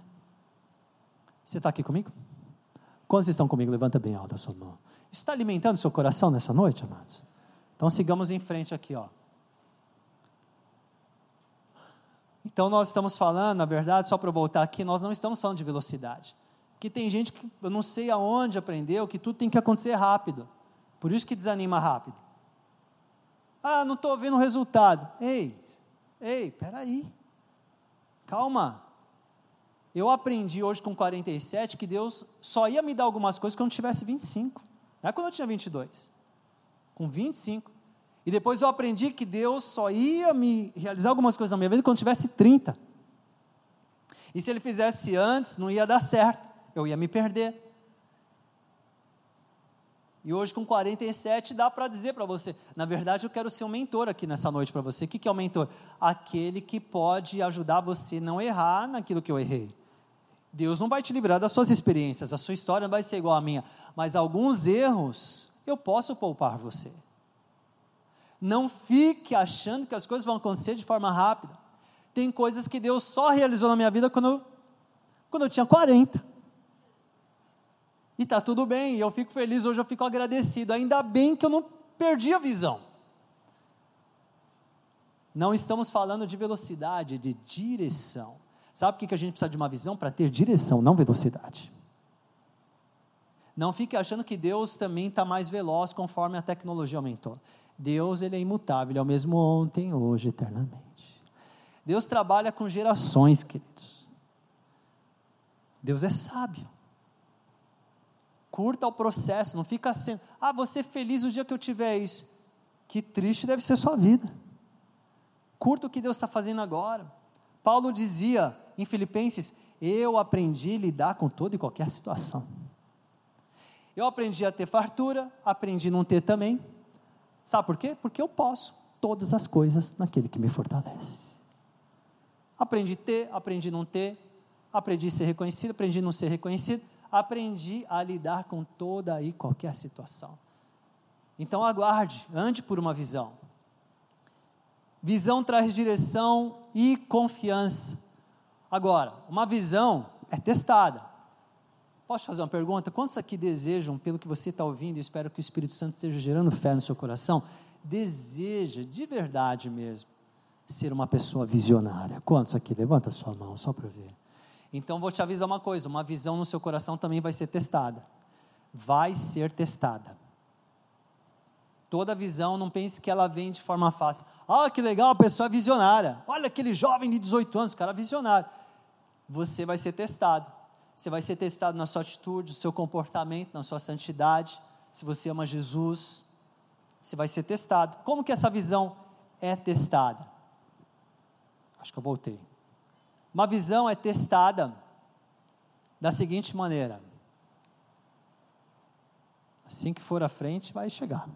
Você está aqui comigo? Quantos estão comigo? Levanta bem alto a sua mão. Está alimentando seu coração nessa noite, amados? Então sigamos em frente aqui, ó. Então nós estamos falando, na verdade, só para voltar aqui, nós não estamos falando de velocidade que tem gente que eu não sei aonde aprendeu que tudo tem que acontecer rápido. Por isso que desanima rápido. Ah, não estou vendo o resultado. Ei, ei, peraí. Calma. Eu aprendi hoje com 47 que Deus só ia me dar algumas coisas quando eu tivesse 25. Não é quando eu tinha 22. Com 25. E depois eu aprendi que Deus só ia me realizar algumas coisas na minha vida quando eu tivesse 30. E se ele fizesse antes, não ia dar certo eu ia me perder. E hoje, com 47, dá para dizer para você: na verdade, eu quero ser um mentor aqui nessa noite para você. O que, que é o um mentor? Aquele que pode ajudar você a não errar naquilo que eu errei. Deus não vai te livrar das suas experiências, a sua história não vai ser igual à minha, mas alguns erros eu posso poupar você. Não fique achando que as coisas vão acontecer de forma rápida. Tem coisas que Deus só realizou na minha vida quando eu, quando eu tinha 40. E está tudo bem, eu fico feliz, hoje eu fico agradecido. Ainda bem que eu não perdi a visão. Não estamos falando de velocidade, de direção. Sabe por que a gente precisa de uma visão? Para ter direção, não velocidade. Não fique achando que Deus também está mais veloz conforme a tecnologia aumentou. Deus ele é imutável, ele é o mesmo ontem, hoje, eternamente. Deus trabalha com gerações, queridos. Deus é sábio. Curta o processo, não fica sendo, ah, você feliz o dia que eu tiver isso. Que triste deve ser sua vida. Curta o que Deus está fazendo agora. Paulo dizia em Filipenses: Eu aprendi a lidar com toda e qualquer situação. Eu aprendi a ter fartura, aprendi a não ter também. Sabe por quê? Porque eu posso todas as coisas naquele que me fortalece. Aprendi a ter, aprendi a não ter, aprendi a ser reconhecido, aprendi a não ser reconhecido, aprendi a lidar com toda e qualquer situação. Então aguarde, ande por uma visão. Visão traz direção e confiança. Agora, uma visão é testada. Posso fazer uma pergunta? Quantos aqui desejam, pelo que você está ouvindo, e espero que o Espírito Santo esteja gerando fé no seu coração, deseja de verdade mesmo ser uma pessoa visionária? Quantos aqui? Levanta a sua mão, só para ver. Então vou te avisar uma coisa: uma visão no seu coração também vai ser testada. Vai ser testada. Toda visão, não pense que ela vem de forma fácil. Ah, que legal, a pessoa é visionária. Olha aquele jovem de 18 anos, cara visionário. Você vai ser testado você vai ser testado na sua atitude, no seu comportamento, na sua santidade. Se você ama Jesus, você vai ser testado. Como que essa visão é testada? Acho que eu voltei. Uma visão é testada da seguinte maneira: assim que for à frente, vai chegar.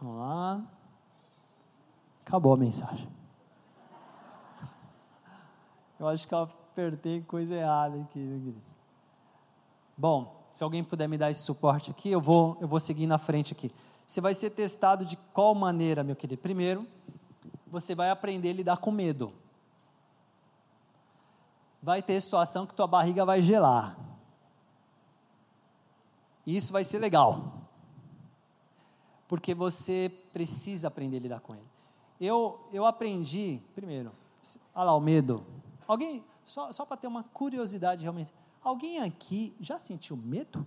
Vamos lá. Acabou a mensagem. Eu acho que eu apertei coisa errada aqui, meu querido. Bom, se alguém puder me dar esse suporte aqui, eu vou, eu vou seguir na frente aqui. Você vai ser testado de qual maneira, meu querido? Primeiro, você vai aprender a lidar com medo. Vai ter situação que tua barriga vai gelar. E isso vai ser legal. Porque você precisa aprender a lidar com ele. Eu, eu aprendi, primeiro, olha lá o medo. Alguém, só, só para ter uma curiosidade realmente, alguém aqui já sentiu medo?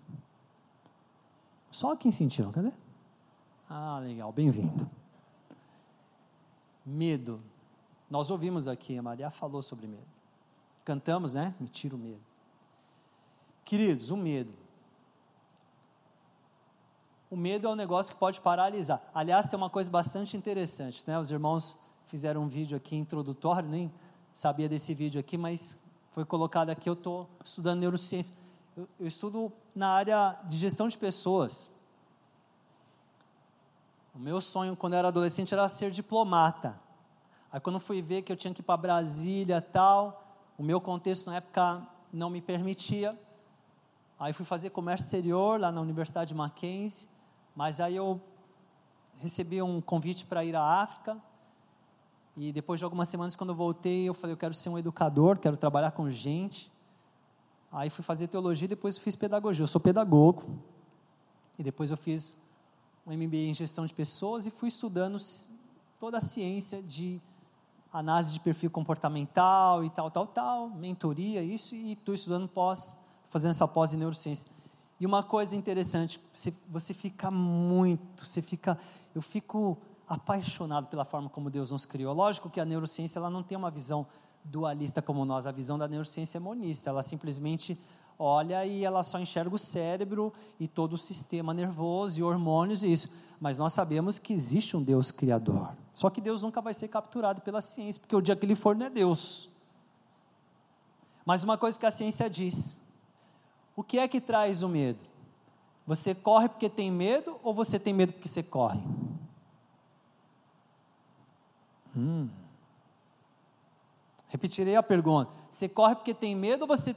Só quem sentiu, cadê? Ah, legal, bem-vindo. Medo. Nós ouvimos aqui, a Maria falou sobre medo. Cantamos, né? Me tira o medo. Queridos, o medo. O medo é um negócio que pode paralisar. Aliás, tem uma coisa bastante interessante, né? Os irmãos fizeram um vídeo aqui introdutório, nem sabia desse vídeo aqui, mas foi colocado aqui. Eu estou estudando neurociência. Eu, eu estudo na área de gestão de pessoas. O meu sonho quando eu era adolescente era ser diplomata. Aí quando fui ver que eu tinha que ir para Brasília tal, o meu contexto na época não me permitia. Aí fui fazer comércio exterior lá na Universidade de Mackenzie, mas aí eu recebi um convite para ir à África. E depois de algumas semanas, quando eu voltei, eu falei: eu quero ser um educador, quero trabalhar com gente. Aí fui fazer teologia, depois fiz pedagogia. Eu sou pedagogo. E depois eu fiz um MBA em gestão de pessoas e fui estudando toda a ciência de análise de perfil comportamental e tal, tal, tal, mentoria, isso, e estou estudando pós, fazendo essa pós em neurociência. E uma coisa interessante, você, você fica muito, você fica, eu fico apaixonado pela forma como Deus nos criou. Lógico que a neurociência ela não tem uma visão dualista como nós, a visão da neurociência é monista, ela simplesmente olha e ela só enxerga o cérebro e todo o sistema nervoso e hormônios e isso. Mas nós sabemos que existe um Deus criador. Só que Deus nunca vai ser capturado pela ciência, porque o dia que ele for não é Deus. Mas uma coisa que a ciência diz: o que é que traz o medo? Você corre porque tem medo ou você tem medo porque você corre? Hum. Repetirei a pergunta: você corre porque tem medo ou você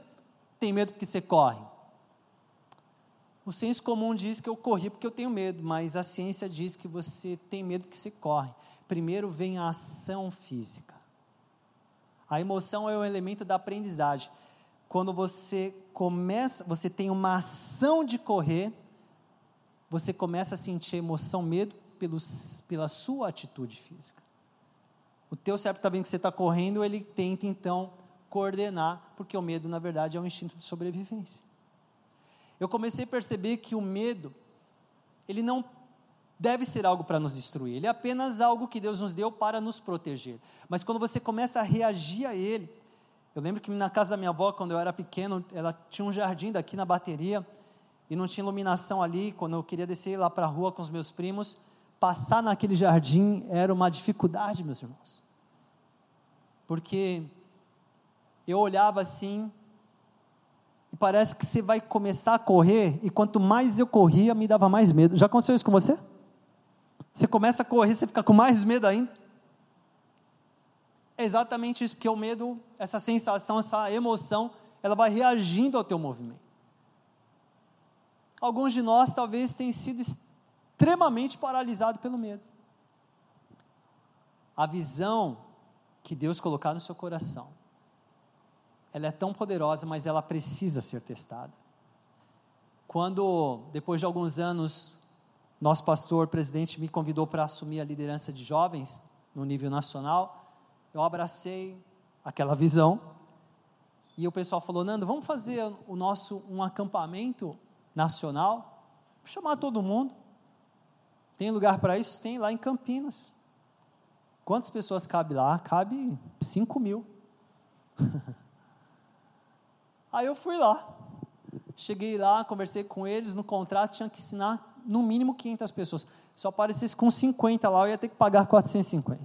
tem medo porque você corre? O senso comum diz que eu corri porque eu tenho medo, mas a ciência diz que você tem medo porque você corre. Primeiro vem a ação física. A emoção é o elemento da aprendizagem. Quando você começa, você tem uma ação de correr, você começa a sentir emoção, medo pelos, pela sua atitude física. O teu vendo que você está correndo, ele tenta então coordenar, porque o medo, na verdade, é um instinto de sobrevivência. Eu comecei a perceber que o medo, ele não deve ser algo para nos destruir, ele é apenas algo que Deus nos deu para nos proteger. Mas quando você começa a reagir a ele, eu lembro que na casa da minha avó, quando eu era pequeno, ela tinha um jardim daqui na bateria, e não tinha iluminação ali, quando eu queria descer lá para a rua com os meus primos, passar naquele jardim era uma dificuldade, meus irmãos. Porque eu olhava assim, e parece que você vai começar a correr, e quanto mais eu corria, me dava mais medo. Já aconteceu isso com você? Você começa a correr, você fica com mais medo ainda? É exatamente isso, porque o medo, essa sensação, essa emoção, ela vai reagindo ao teu movimento. Alguns de nós talvez tenham sido extremamente paralisados pelo medo. A visão que Deus colocar no seu coração, ela é tão poderosa, mas ela precisa ser testada. Quando, depois de alguns anos, nosso pastor presidente me convidou para assumir a liderança de jovens no nível nacional, eu abracei aquela visão e o pessoal falou: Nando, vamos fazer o nosso um acampamento nacional, chamar todo mundo. Tem lugar para isso? Tem lá em Campinas. Quantas pessoas cabe lá? Cabe 5 mil. Aí eu fui lá. Cheguei lá, conversei com eles. No contrato tinha que ensinar no mínimo 500 pessoas. Se eu aparecesse com 50 lá, eu ia ter que pagar 450.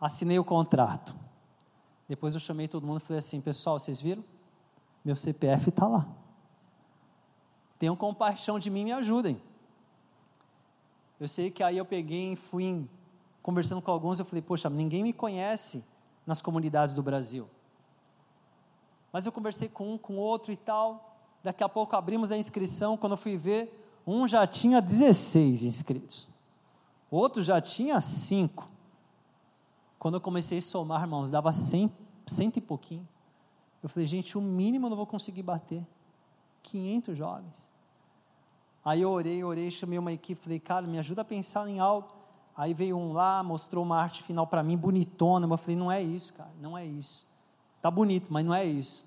Assinei o contrato. Depois eu chamei todo mundo e falei assim: pessoal, vocês viram? Meu CPF está lá tenham compaixão de mim e me ajudem. Eu sei que aí eu peguei e fui conversando com alguns, eu falei, poxa, ninguém me conhece nas comunidades do Brasil. Mas eu conversei com um, com outro e tal. Daqui a pouco abrimos a inscrição. Quando eu fui ver, um já tinha 16 inscritos, outro já tinha 5. Quando eu comecei a somar, irmãos, dava 100, cento e pouquinho. Eu falei, gente, o mínimo eu não vou conseguir bater. 500 jovens. Aí eu orei, orei, chamei uma equipe, falei, cara, me ajuda a pensar em algo. Aí veio um lá, mostrou uma arte final para mim, bonitona. Eu falei, não é isso, cara, não é isso. Tá bonito, mas não é isso.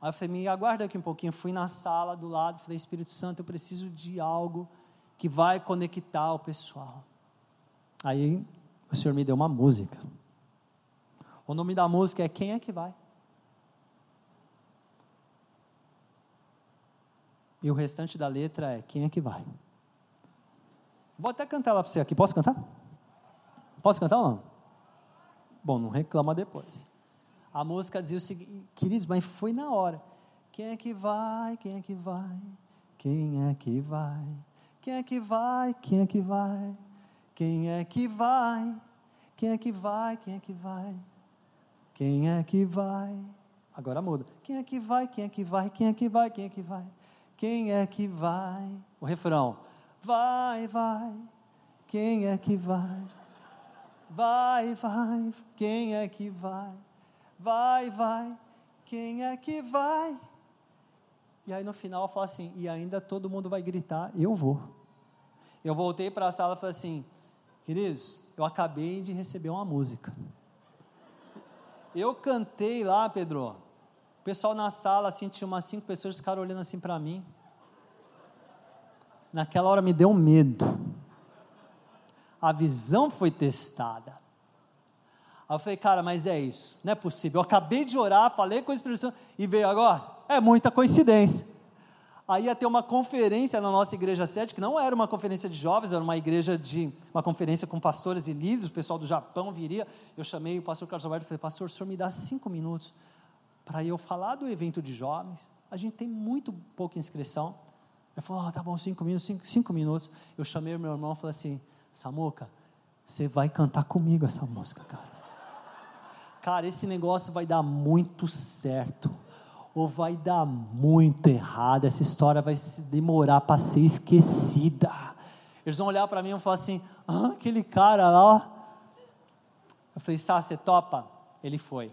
Aí eu falei, me aguarda aqui um pouquinho. Fui na sala do lado, falei, Espírito Santo, eu preciso de algo que vai conectar o pessoal. Aí o Senhor me deu uma música. O nome da música é Quem é que vai? E o restante da letra é: Quem é que vai? Vou até cantar lá para você aqui. Posso cantar? Posso cantar ou não? Bom, não reclama depois. A música dizia o seguinte: Queridos, mas foi na hora. Quem é que vai? Quem é que vai? Quem é que vai? Quem é que vai? Quem é que vai? Quem é que vai? Quem é que vai? Quem é que vai? Quem é que vai? Agora muda. Quem é que vai? Quem é que vai? Quem é que vai? Quem é que vai? Quem é que vai? O refrão. Vai, vai. Quem é que vai? Vai, vai. Quem é que vai? Vai, vai. Quem é que vai? E aí no final fala assim, e ainda todo mundo vai gritar, eu vou. Eu voltei para a sala e falei assim, queridos, eu acabei de receber uma música. Eu cantei lá, Pedro, pessoal na sala, assim, tinha umas cinco pessoas, ficaram olhando assim para mim. Naquela hora me deu medo. A visão foi testada. Aí eu falei, cara, mas é isso, não é possível. Eu acabei de orar, falei com a Espírito Santo e veio agora. É muita coincidência. Aí ia ter uma conferência na nossa igreja sede, que não era uma conferência de jovens, era uma igreja de uma conferência com pastores e líderes, o pessoal do Japão viria. Eu chamei o pastor Carlos Alberto e falei, pastor, o senhor me dá cinco minutos para eu falar do evento de jovens. A gente tem muito pouca inscrição. Ele falou, oh, tá bom, cinco minutos, cinco, cinco minutos. Eu chamei o meu irmão e falei assim, Samuca, você vai cantar comigo essa música, cara. Cara, esse negócio vai dar muito certo. Ou vai dar muito errado. Essa história vai se demorar para ser esquecida. Eles vão olhar para mim e falar assim: ah, aquele cara lá. Eu falei, Sá, você topa? Ele foi.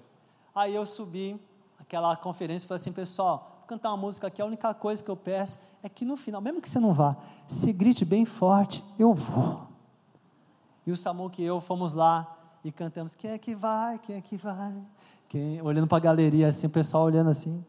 Aí eu subi, aquela conferência e falei assim, pessoal, vou cantar uma música aqui, a única coisa que eu peço é que no final, mesmo que você não vá, se grite bem forte, eu vou. E o Samu e eu fomos lá e cantamos: Quem é que vai? Quem é que vai? Quem... Olhando para a galeria assim, o pessoal olhando assim.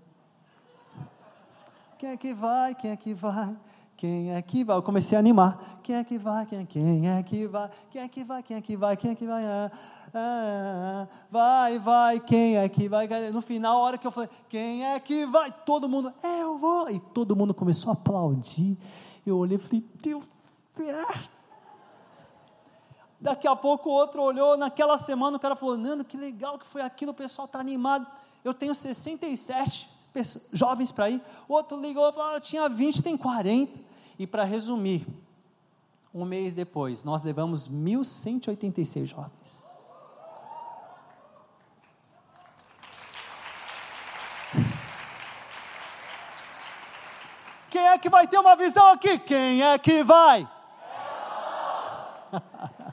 Quem é que vai? Quem é que vai? Quem é que vai? Eu comecei a animar. Quem é que vai? Quem, quem é que vai? Quem é que vai? Quem é que vai? Quem é que vai? Ah, ah, ah, vai, vai, quem é que vai? No final, a hora que eu falei, quem é que vai? Todo mundo, eu vou. E todo mundo começou a aplaudir. Eu olhei e falei, Deus certo. Daqui a pouco o outro olhou, naquela semana o cara falou, Nando, que legal que foi aquilo, o pessoal está animado. Eu tenho 67 jovens para ir. O outro ligou e falou, eu tinha 20, tem 40. E para resumir, um mês depois, nós levamos 1.186 jovens. Quem é que vai ter uma visão aqui? Quem é que vai?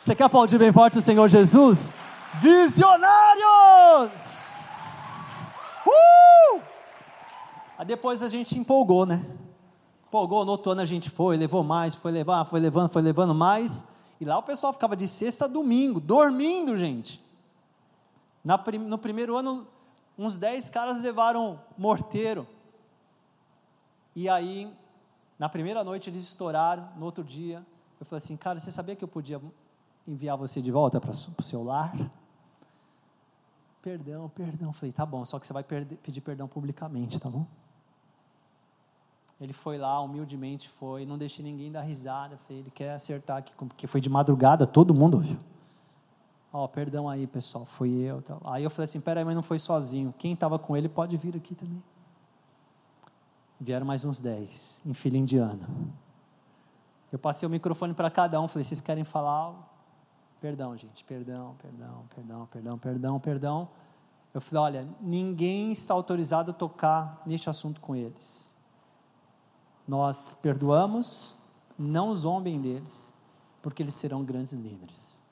Você quer aplaudir bem forte o Senhor Jesus? Visionários! Uh! Aí depois a gente empolgou, né? Empolgou, no outro ano a gente foi, levou mais, foi levar, foi levando, foi levando mais. E lá o pessoal ficava de sexta a domingo, dormindo, gente. Na, no primeiro ano, uns dez caras levaram morteiro. E aí, na primeira noite eles estouraram, no outro dia, eu falei assim, cara, você sabia que eu podia enviar você de volta para o seu lar? Perdão, perdão. Falei, tá bom, só que você vai perder, pedir perdão publicamente, tá bom? Ele foi lá, humildemente foi, não deixei ninguém dar risada. Falei, ele quer acertar aqui, porque foi de madrugada, todo mundo. Ó, oh, perdão aí, pessoal, fui eu. Tal. Aí eu falei assim, peraí, mas não foi sozinho. Quem estava com ele pode vir aqui também. Vieram mais uns dez, em fila indiana. Eu passei o microfone para cada um, falei, vocês querem falar? Perdão, gente, perdão, perdão, perdão, perdão, perdão, perdão. Eu falei, olha, ninguém está autorizado a tocar neste assunto com eles. Nós perdoamos, não zombem deles, porque eles serão grandes líderes.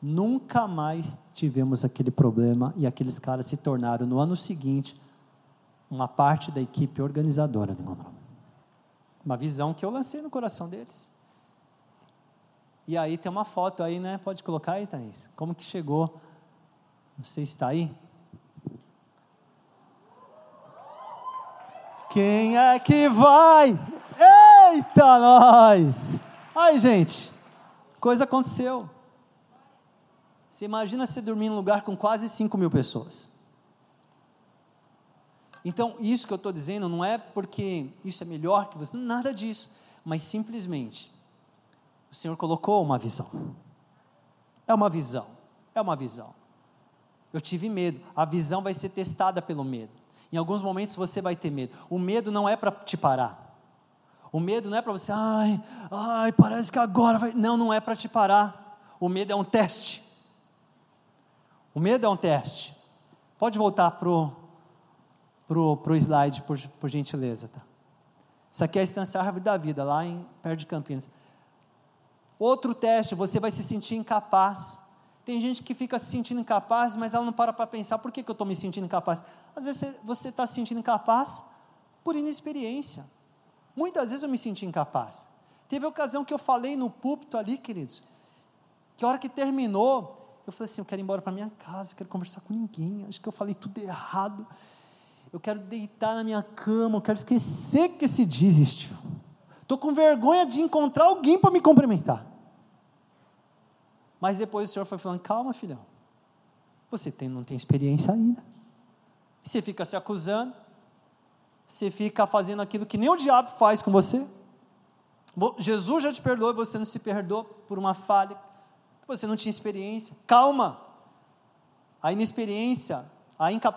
Nunca mais tivemos aquele problema e aqueles caras se tornaram, no ano seguinte, uma parte da equipe organizadora do Monroe. Uma visão que eu lancei no coração deles. E aí tem uma foto aí, né? Pode colocar aí, Thaís. Como que chegou? Não sei se está aí. Quem é que vai? Eita, nós! Aí, gente, coisa aconteceu. Você imagina você dormir em lugar com quase 5 mil pessoas. Então, isso que eu estou dizendo não é porque isso é melhor que você, nada disso, mas simplesmente o Senhor colocou uma visão. É uma visão, é uma visão. Eu tive medo, a visão vai ser testada pelo medo. Em alguns momentos você vai ter medo. O medo não é para te parar. O medo não é para você, ai, ai, parece que agora vai. Não, não é para te parar. O medo é um teste. O medo é um teste. Pode voltar pro pro, pro slide, por, por gentileza, tá? Isso aqui é a Estância Árvore da Vida, lá em, perto de Campinas. Outro teste, você vai se sentir incapaz. Tem gente que fica se sentindo incapaz, mas ela não para para pensar, por que, que eu estou me sentindo incapaz? Às vezes você está se sentindo incapaz por inexperiência. Muitas vezes eu me senti incapaz. Teve ocasião que eu falei no púlpito ali, queridos, que a hora que terminou, eu falei assim, eu quero ir embora para minha casa, eu quero conversar com ninguém, acho que eu falei tudo errado eu quero deitar na minha cama, eu quero esquecer que esse dia existiu. Estou com vergonha de encontrar alguém para me cumprimentar. Mas depois o Senhor foi falando: calma, filhão, você tem, não tem experiência ainda. Você fica se acusando, você fica fazendo aquilo que nem o diabo faz com você. Jesus já te perdoou e você não se perdoou por uma falha, que você não tinha experiência. Calma, a inexperiência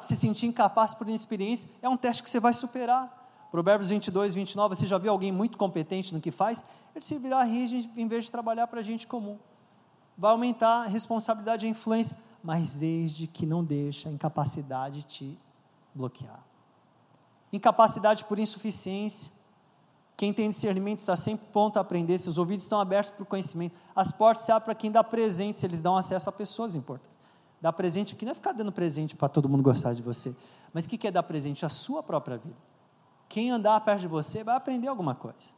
se sentir incapaz por inexperiência, é um teste que você vai superar. Provérbios 22, 29, você já viu alguém muito competente no que faz? Ele se virá rígido em vez de trabalhar para a gente comum. Vai aumentar a responsabilidade e a influência, mas desde que não deixe a incapacidade te bloquear. Incapacidade por insuficiência. Quem tem discernimento está sempre pronto a aprender, seus ouvidos estão abertos para o conhecimento. As portas se abrem para quem dá presente, se eles dão acesso a pessoas importantes. Dar presente aqui não é ficar dando presente para todo mundo gostar de você. Mas o que é dar presente? A sua própria vida. Quem andar perto de você vai aprender alguma coisa.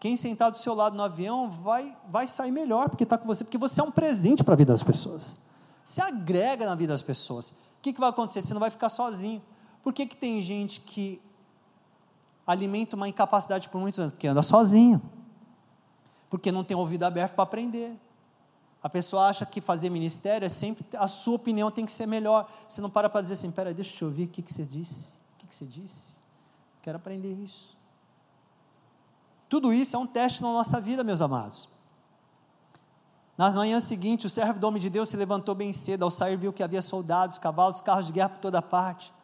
Quem sentar do seu lado no avião vai, vai sair melhor porque está com você, porque você é um presente para a vida das pessoas. Você agrega na vida das pessoas. O que, que vai acontecer? Você não vai ficar sozinho. Por que, que tem gente que alimenta uma incapacidade por muitos anos? Porque anda sozinho. Porque não tem ouvido aberto para aprender. A pessoa acha que fazer ministério é sempre, a sua opinião tem que ser melhor. Você não para para dizer assim, pera, deixa eu ouvir, o que, que você disse? O que, que você disse? Quero aprender isso. Tudo isso é um teste na nossa vida, meus amados. Na manhã seguinte, o servo do homem de Deus se levantou bem cedo. Ao sair, viu que havia soldados, cavalos, carros de guerra por toda parte.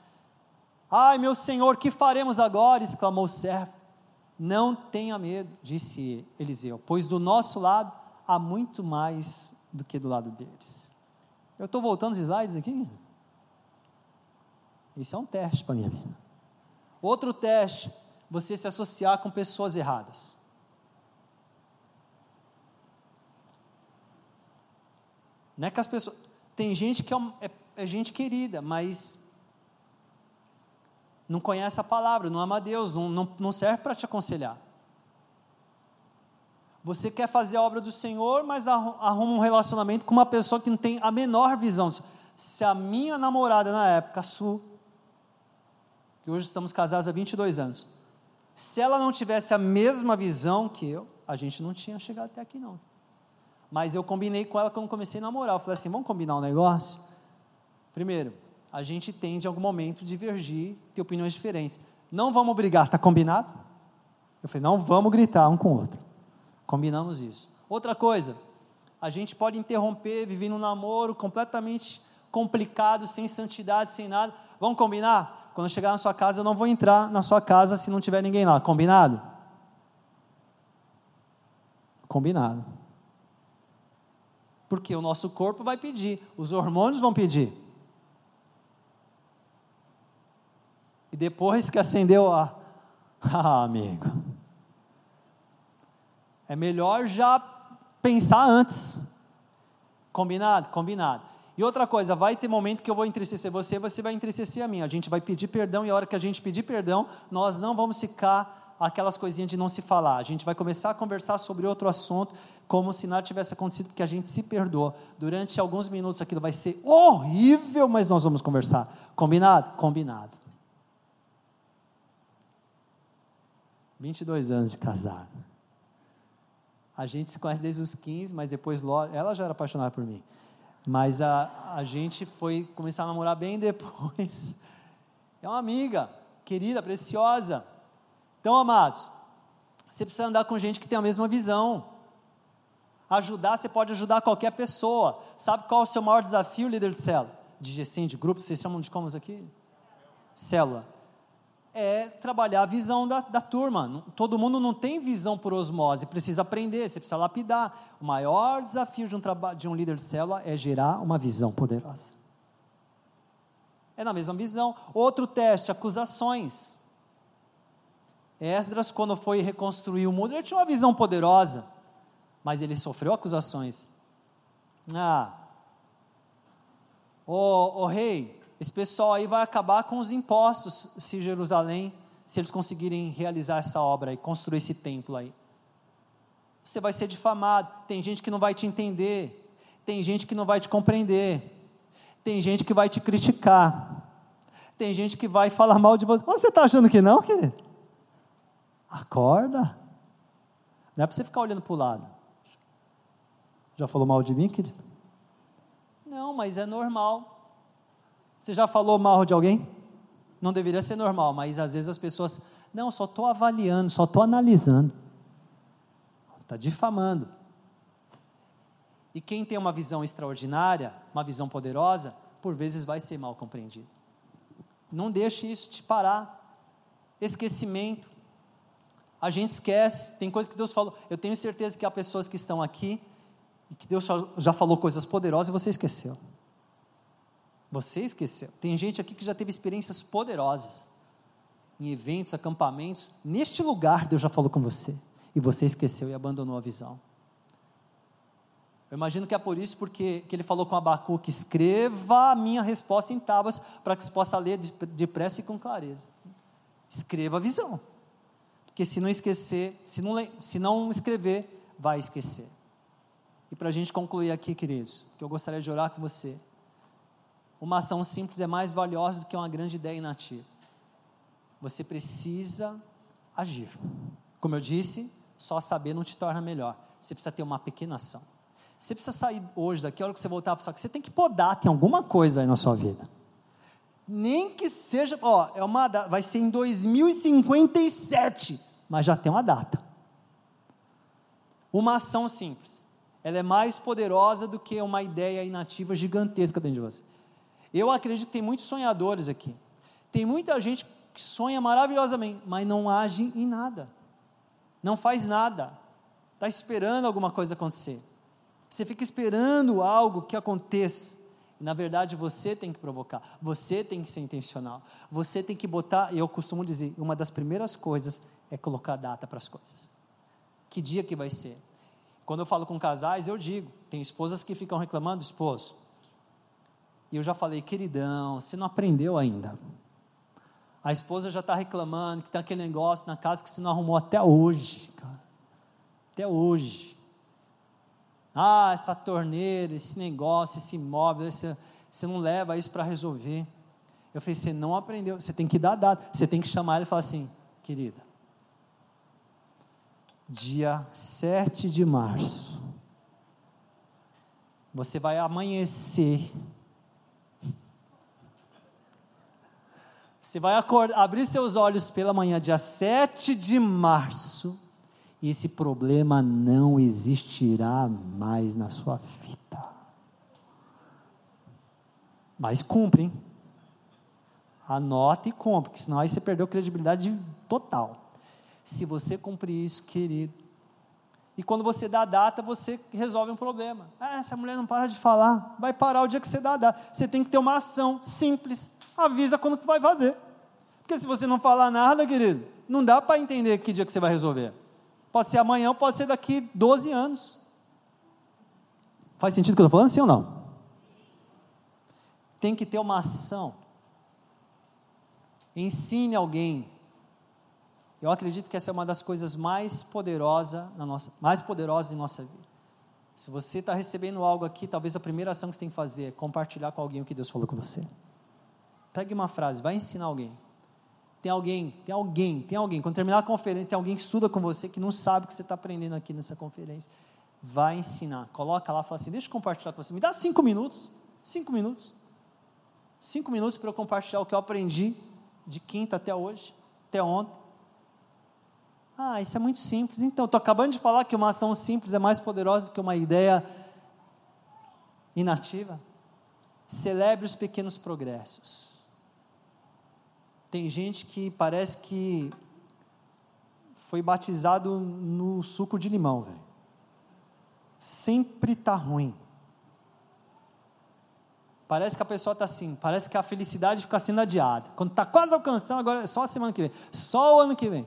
Ai, meu senhor, que faremos agora? exclamou o servo. Não tenha medo, disse Eliseu, pois do nosso lado há muito mais do que do lado deles. Eu estou voltando os slides aqui? Isso é um teste para a minha vida. Outro teste, você se associar com pessoas erradas. Não é que as pessoas. Tem gente que é, é, é gente querida, mas não conhece a palavra, não ama Deus, não, não, não serve para te aconselhar. Você quer fazer a obra do Senhor, mas arruma um relacionamento com uma pessoa que não tem a menor visão. Se a minha namorada na época, a Su, que hoje estamos casados há 22 anos, se ela não tivesse a mesma visão que eu, a gente não tinha chegado até aqui não. Mas eu combinei com ela quando comecei a namorar. Eu falei assim: vamos combinar um negócio? Primeiro, a gente tende em algum momento divergir, ter opiniões diferentes. Não vamos brigar, está combinado? Eu falei: não vamos gritar um com o outro. Combinamos isso. Outra coisa, a gente pode interromper, viver num namoro completamente complicado, sem santidade, sem nada. Vamos combinar? Quando chegar na sua casa, eu não vou entrar na sua casa se não tiver ninguém lá. Combinado? Combinado. Porque o nosso corpo vai pedir, os hormônios vão pedir. E depois que acendeu a. Ah, amigo é melhor já pensar antes. Combinado? Combinado. E outra coisa, vai ter momento que eu vou entristecer você, você vai entristecer a mim. A gente vai pedir perdão e a hora que a gente pedir perdão, nós não vamos ficar aquelas coisinhas de não se falar. A gente vai começar a conversar sobre outro assunto, como se nada tivesse acontecido, porque a gente se perdoa. Durante alguns minutos aquilo vai ser horrível, mas nós vamos conversar. Combinado? Combinado. 22 anos de casado. A gente se conhece desde os 15, mas depois ela já era apaixonada por mim. Mas a, a gente foi começar a namorar bem depois. É uma amiga, querida, preciosa. Então, amados, você precisa andar com gente que tem a mesma visão. Ajudar, você pode ajudar qualquer pessoa. Sabe qual é o seu maior desafio, líder de célula? De assim, de grupo, vocês chamam de como aqui? Célula é trabalhar a visão da, da turma. Todo mundo não tem visão por osmose, precisa aprender, você precisa lapidar. O maior desafio de um, de um líder de célula é gerar uma visão poderosa. É na mesma visão. Outro teste, acusações. Esdras, quando foi reconstruir o mundo, ele tinha uma visão poderosa, mas ele sofreu acusações. Ah, o, o rei, esse pessoal aí vai acabar com os impostos se Jerusalém, se eles conseguirem realizar essa obra e construir esse templo aí. Você vai ser difamado, tem gente que não vai te entender, tem gente que não vai te compreender, tem gente que vai te criticar, tem gente que vai falar mal de você. Você está achando que não, querido? Acorda. Não é para você ficar olhando para o lado. Já falou mal de mim, querido? Não, mas é normal. Você já falou mal de alguém? Não deveria ser normal, mas às vezes as pessoas, não, só estou avaliando, só estou analisando. Está difamando. E quem tem uma visão extraordinária, uma visão poderosa, por vezes vai ser mal compreendido. Não deixe isso te parar. Esquecimento. A gente esquece, tem coisas que Deus falou. Eu tenho certeza que há pessoas que estão aqui e que Deus já falou coisas poderosas e você esqueceu. Você esqueceu. Tem gente aqui que já teve experiências poderosas em eventos, acampamentos. Neste lugar, Deus já falou com você. E você esqueceu e abandonou a visão. Eu imagino que é por isso porque que ele falou com Abacuque: escreva a minha resposta em tábuas para que se possa ler depressa e com clareza. Escreva a visão. Porque se não esquecer, se não, se não escrever, vai esquecer. E para a gente concluir aqui, queridos, que eu gostaria de orar com você. Uma ação simples é mais valiosa do que uma grande ideia inativa. Você precisa agir. Como eu disse, só saber não te torna melhor. Você precisa ter uma pequena ação. Você precisa sair hoje daqui, a hora que você voltar para sua você tem que podar, tem alguma coisa aí na sua vida. Nem que seja, ó, é uma vai ser em 2057, mas já tem uma data. Uma ação simples. Ela é mais poderosa do que uma ideia inativa gigantesca dentro de você. Eu acredito que tem muitos sonhadores aqui. Tem muita gente que sonha maravilhosamente, mas não age em nada. Não faz nada. Está esperando alguma coisa acontecer. Você fica esperando algo que aconteça. Na verdade, você tem que provocar, você tem que ser intencional, você tem que botar. Eu costumo dizer, uma das primeiras coisas é colocar data para as coisas. Que dia que vai ser? Quando eu falo com casais, eu digo: tem esposas que ficam reclamando, esposo. E eu já falei, queridão, você não aprendeu ainda. A esposa já está reclamando que tem aquele negócio na casa que você não arrumou até hoje, cara. Até hoje. Ah, essa torneira, esse negócio, esse imóvel, esse, você não leva isso para resolver. Eu falei, você não aprendeu, você tem que dar data, você tem que chamar ele e falar assim, querida, dia 7 de março, você vai amanhecer, você vai acordar, abrir seus olhos pela manhã, dia 7 de março, e esse problema não existirá mais na sua vida. Mas cumpre, hein? Anote e cumpre, porque senão aí você perdeu credibilidade total. Se você cumprir isso, querido, e quando você dá a data, você resolve um problema. Ah, essa mulher não para de falar. Vai parar o dia que você dá a data. Você tem que ter uma ação simples. Avisa quando que vai fazer. Porque se você não falar nada, querido, não dá para entender que dia que você vai resolver. Pode ser amanhã, pode ser daqui 12 anos. Faz sentido o que eu estou falando, sim ou não? Tem que ter uma ação. Ensine alguém. Eu acredito que essa é uma das coisas mais poderosas na nossa, mais poderosas em nossa vida. Se você está recebendo algo aqui, talvez a primeira ação que você tem que fazer é compartilhar com alguém o que Deus falou com você. Pegue uma frase, vai ensinar alguém. Tem alguém, tem alguém, tem alguém. Quando terminar a conferência, tem alguém que estuda com você que não sabe o que você está aprendendo aqui nessa conferência. Vai ensinar. Coloca lá, fala assim: deixa eu compartilhar com você. Me dá cinco minutos. Cinco minutos. Cinco minutos para eu compartilhar o que eu aprendi de quinta até hoje, até ontem. Ah, isso é muito simples. Então, estou acabando de falar que uma ação simples é mais poderosa do que uma ideia inativa. Celebre os pequenos progressos. Tem gente que parece que foi batizado no suco de limão, velho. Sempre tá ruim. Parece que a pessoa está assim, parece que a felicidade fica sendo adiada. Quando está quase alcançando, agora é só a semana que vem, só o ano que vem.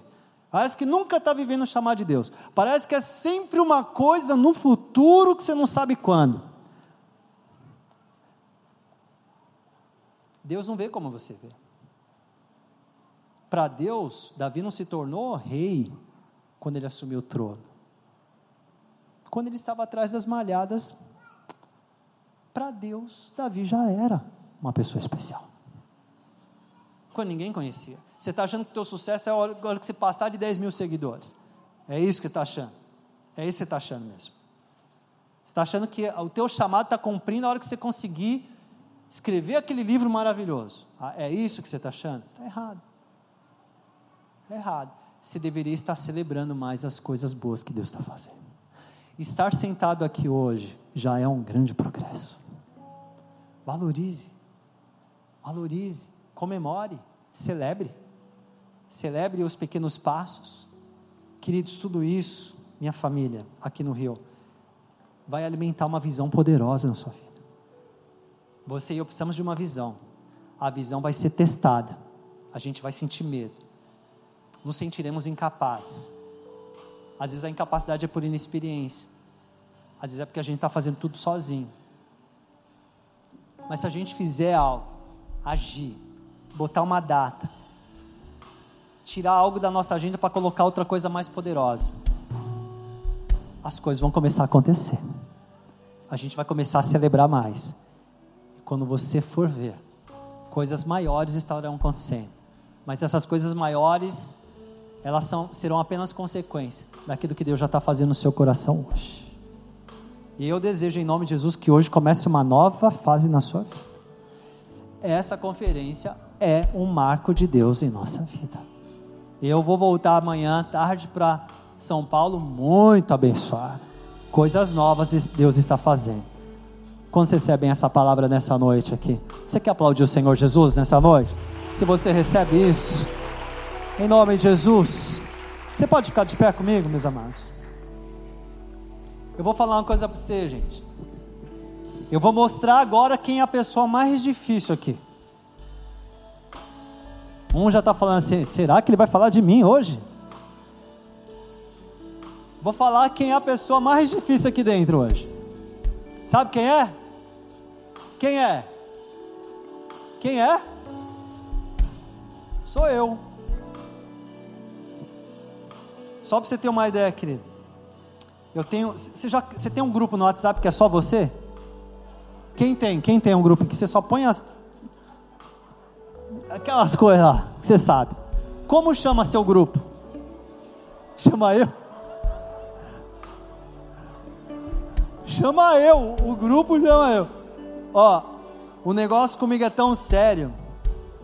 Parece que nunca está vivendo o chamado de Deus. Parece que é sempre uma coisa no futuro que você não sabe quando. Deus não vê como você vê. Para Deus, Davi não se tornou rei quando ele assumiu o trono. Quando ele estava atrás das malhadas, para Deus, Davi já era uma pessoa especial. Quando ninguém conhecia. Você está achando que o teu sucesso é a hora que você passar de 10 mil seguidores. É isso que está achando. É isso que você está achando mesmo. Você está achando que o teu chamado está cumprindo a hora que você conseguir escrever aquele livro maravilhoso. Ah, é isso que você está achando? Está errado. Errado. Você deveria estar celebrando mais as coisas boas que Deus está fazendo. Estar sentado aqui hoje já é um grande progresso. Valorize, valorize, comemore, celebre, celebre os pequenos passos. Queridos, tudo isso, minha família, aqui no Rio, vai alimentar uma visão poderosa na sua vida. Você e eu precisamos de uma visão. A visão vai ser testada. A gente vai sentir medo nos sentiremos incapazes. Às vezes a incapacidade é por inexperiência, às vezes é porque a gente está fazendo tudo sozinho. Mas se a gente fizer algo, agir, botar uma data, tirar algo da nossa agenda para colocar outra coisa mais poderosa, as coisas vão começar a acontecer. A gente vai começar a celebrar mais. E quando você for ver, coisas maiores estarão acontecendo. Mas essas coisas maiores, elas são, serão apenas consequência daquilo que Deus já está fazendo no seu coração hoje. E eu desejo, em nome de Jesus, que hoje comece uma nova fase na sua vida. Essa conferência é um marco de Deus em nossa vida. Eu vou voltar amanhã tarde para São Paulo, muito abençoado. Coisas novas Deus está fazendo. Quando vocês recebem essa palavra nessa noite aqui, você quer aplaudir o Senhor Jesus nessa noite? Se você recebe isso, em nome de Jesus, você pode ficar de pé comigo, meus amados? Eu vou falar uma coisa para você, gente. Eu vou mostrar agora quem é a pessoa mais difícil aqui. Um já está falando assim: será que ele vai falar de mim hoje? Vou falar quem é a pessoa mais difícil aqui dentro hoje. Sabe quem é? Quem é? Quem é? Sou eu. Só para você ter uma ideia, querido. Eu tenho. Você, já, você tem um grupo no WhatsApp que é só você? Quem tem? Quem tem um grupo que você só põe as. Aquelas coisas lá, você sabe. Como chama seu grupo? Chama eu? Chama eu, o grupo chama eu. Ó, o negócio comigo é tão sério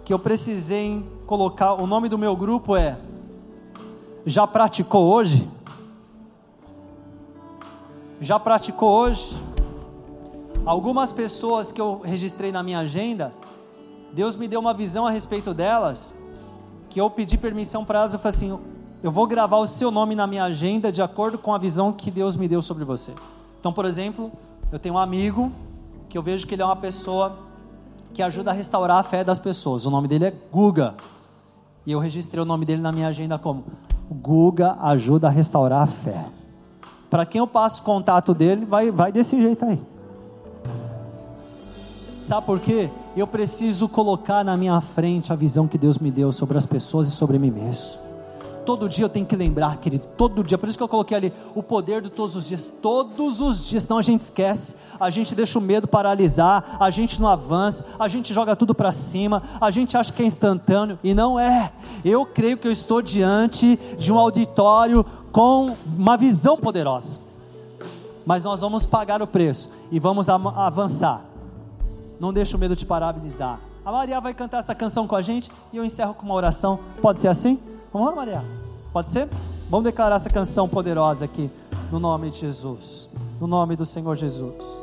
que eu precisei colocar. O nome do meu grupo é Já praticou hoje? Já praticou hoje? Algumas pessoas que eu registrei na minha agenda, Deus me deu uma visão a respeito delas, que eu pedi permissão para elas, eu falei assim, eu vou gravar o seu nome na minha agenda de acordo com a visão que Deus me deu sobre você. Então, por exemplo, eu tenho um amigo que eu vejo que ele é uma pessoa que ajuda a restaurar a fé das pessoas. O nome dele é Guga. E eu registrei o nome dele na minha agenda como Guga ajuda a restaurar a fé. Para quem eu passo o contato dele, vai, vai desse jeito aí. Sabe por quê? Eu preciso colocar na minha frente a visão que Deus me deu sobre as pessoas e sobre mim mesmo. Todo dia eu tenho que lembrar, querido, todo dia. Por isso que eu coloquei ali o poder de todos os dias. Todos os dias, senão a gente esquece, a gente deixa o medo paralisar, a gente não avança, a gente joga tudo para cima, a gente acha que é instantâneo e não é. Eu creio que eu estou diante de um auditório com uma visão poderosa. Mas nós vamos pagar o preço e vamos avançar. Não deixe o medo te paralisar. A Maria vai cantar essa canção com a gente e eu encerro com uma oração. Pode ser assim? Vamos lá, Maria? Pode ser? Vamos declarar essa canção poderosa aqui, no nome de Jesus. No nome do Senhor Jesus.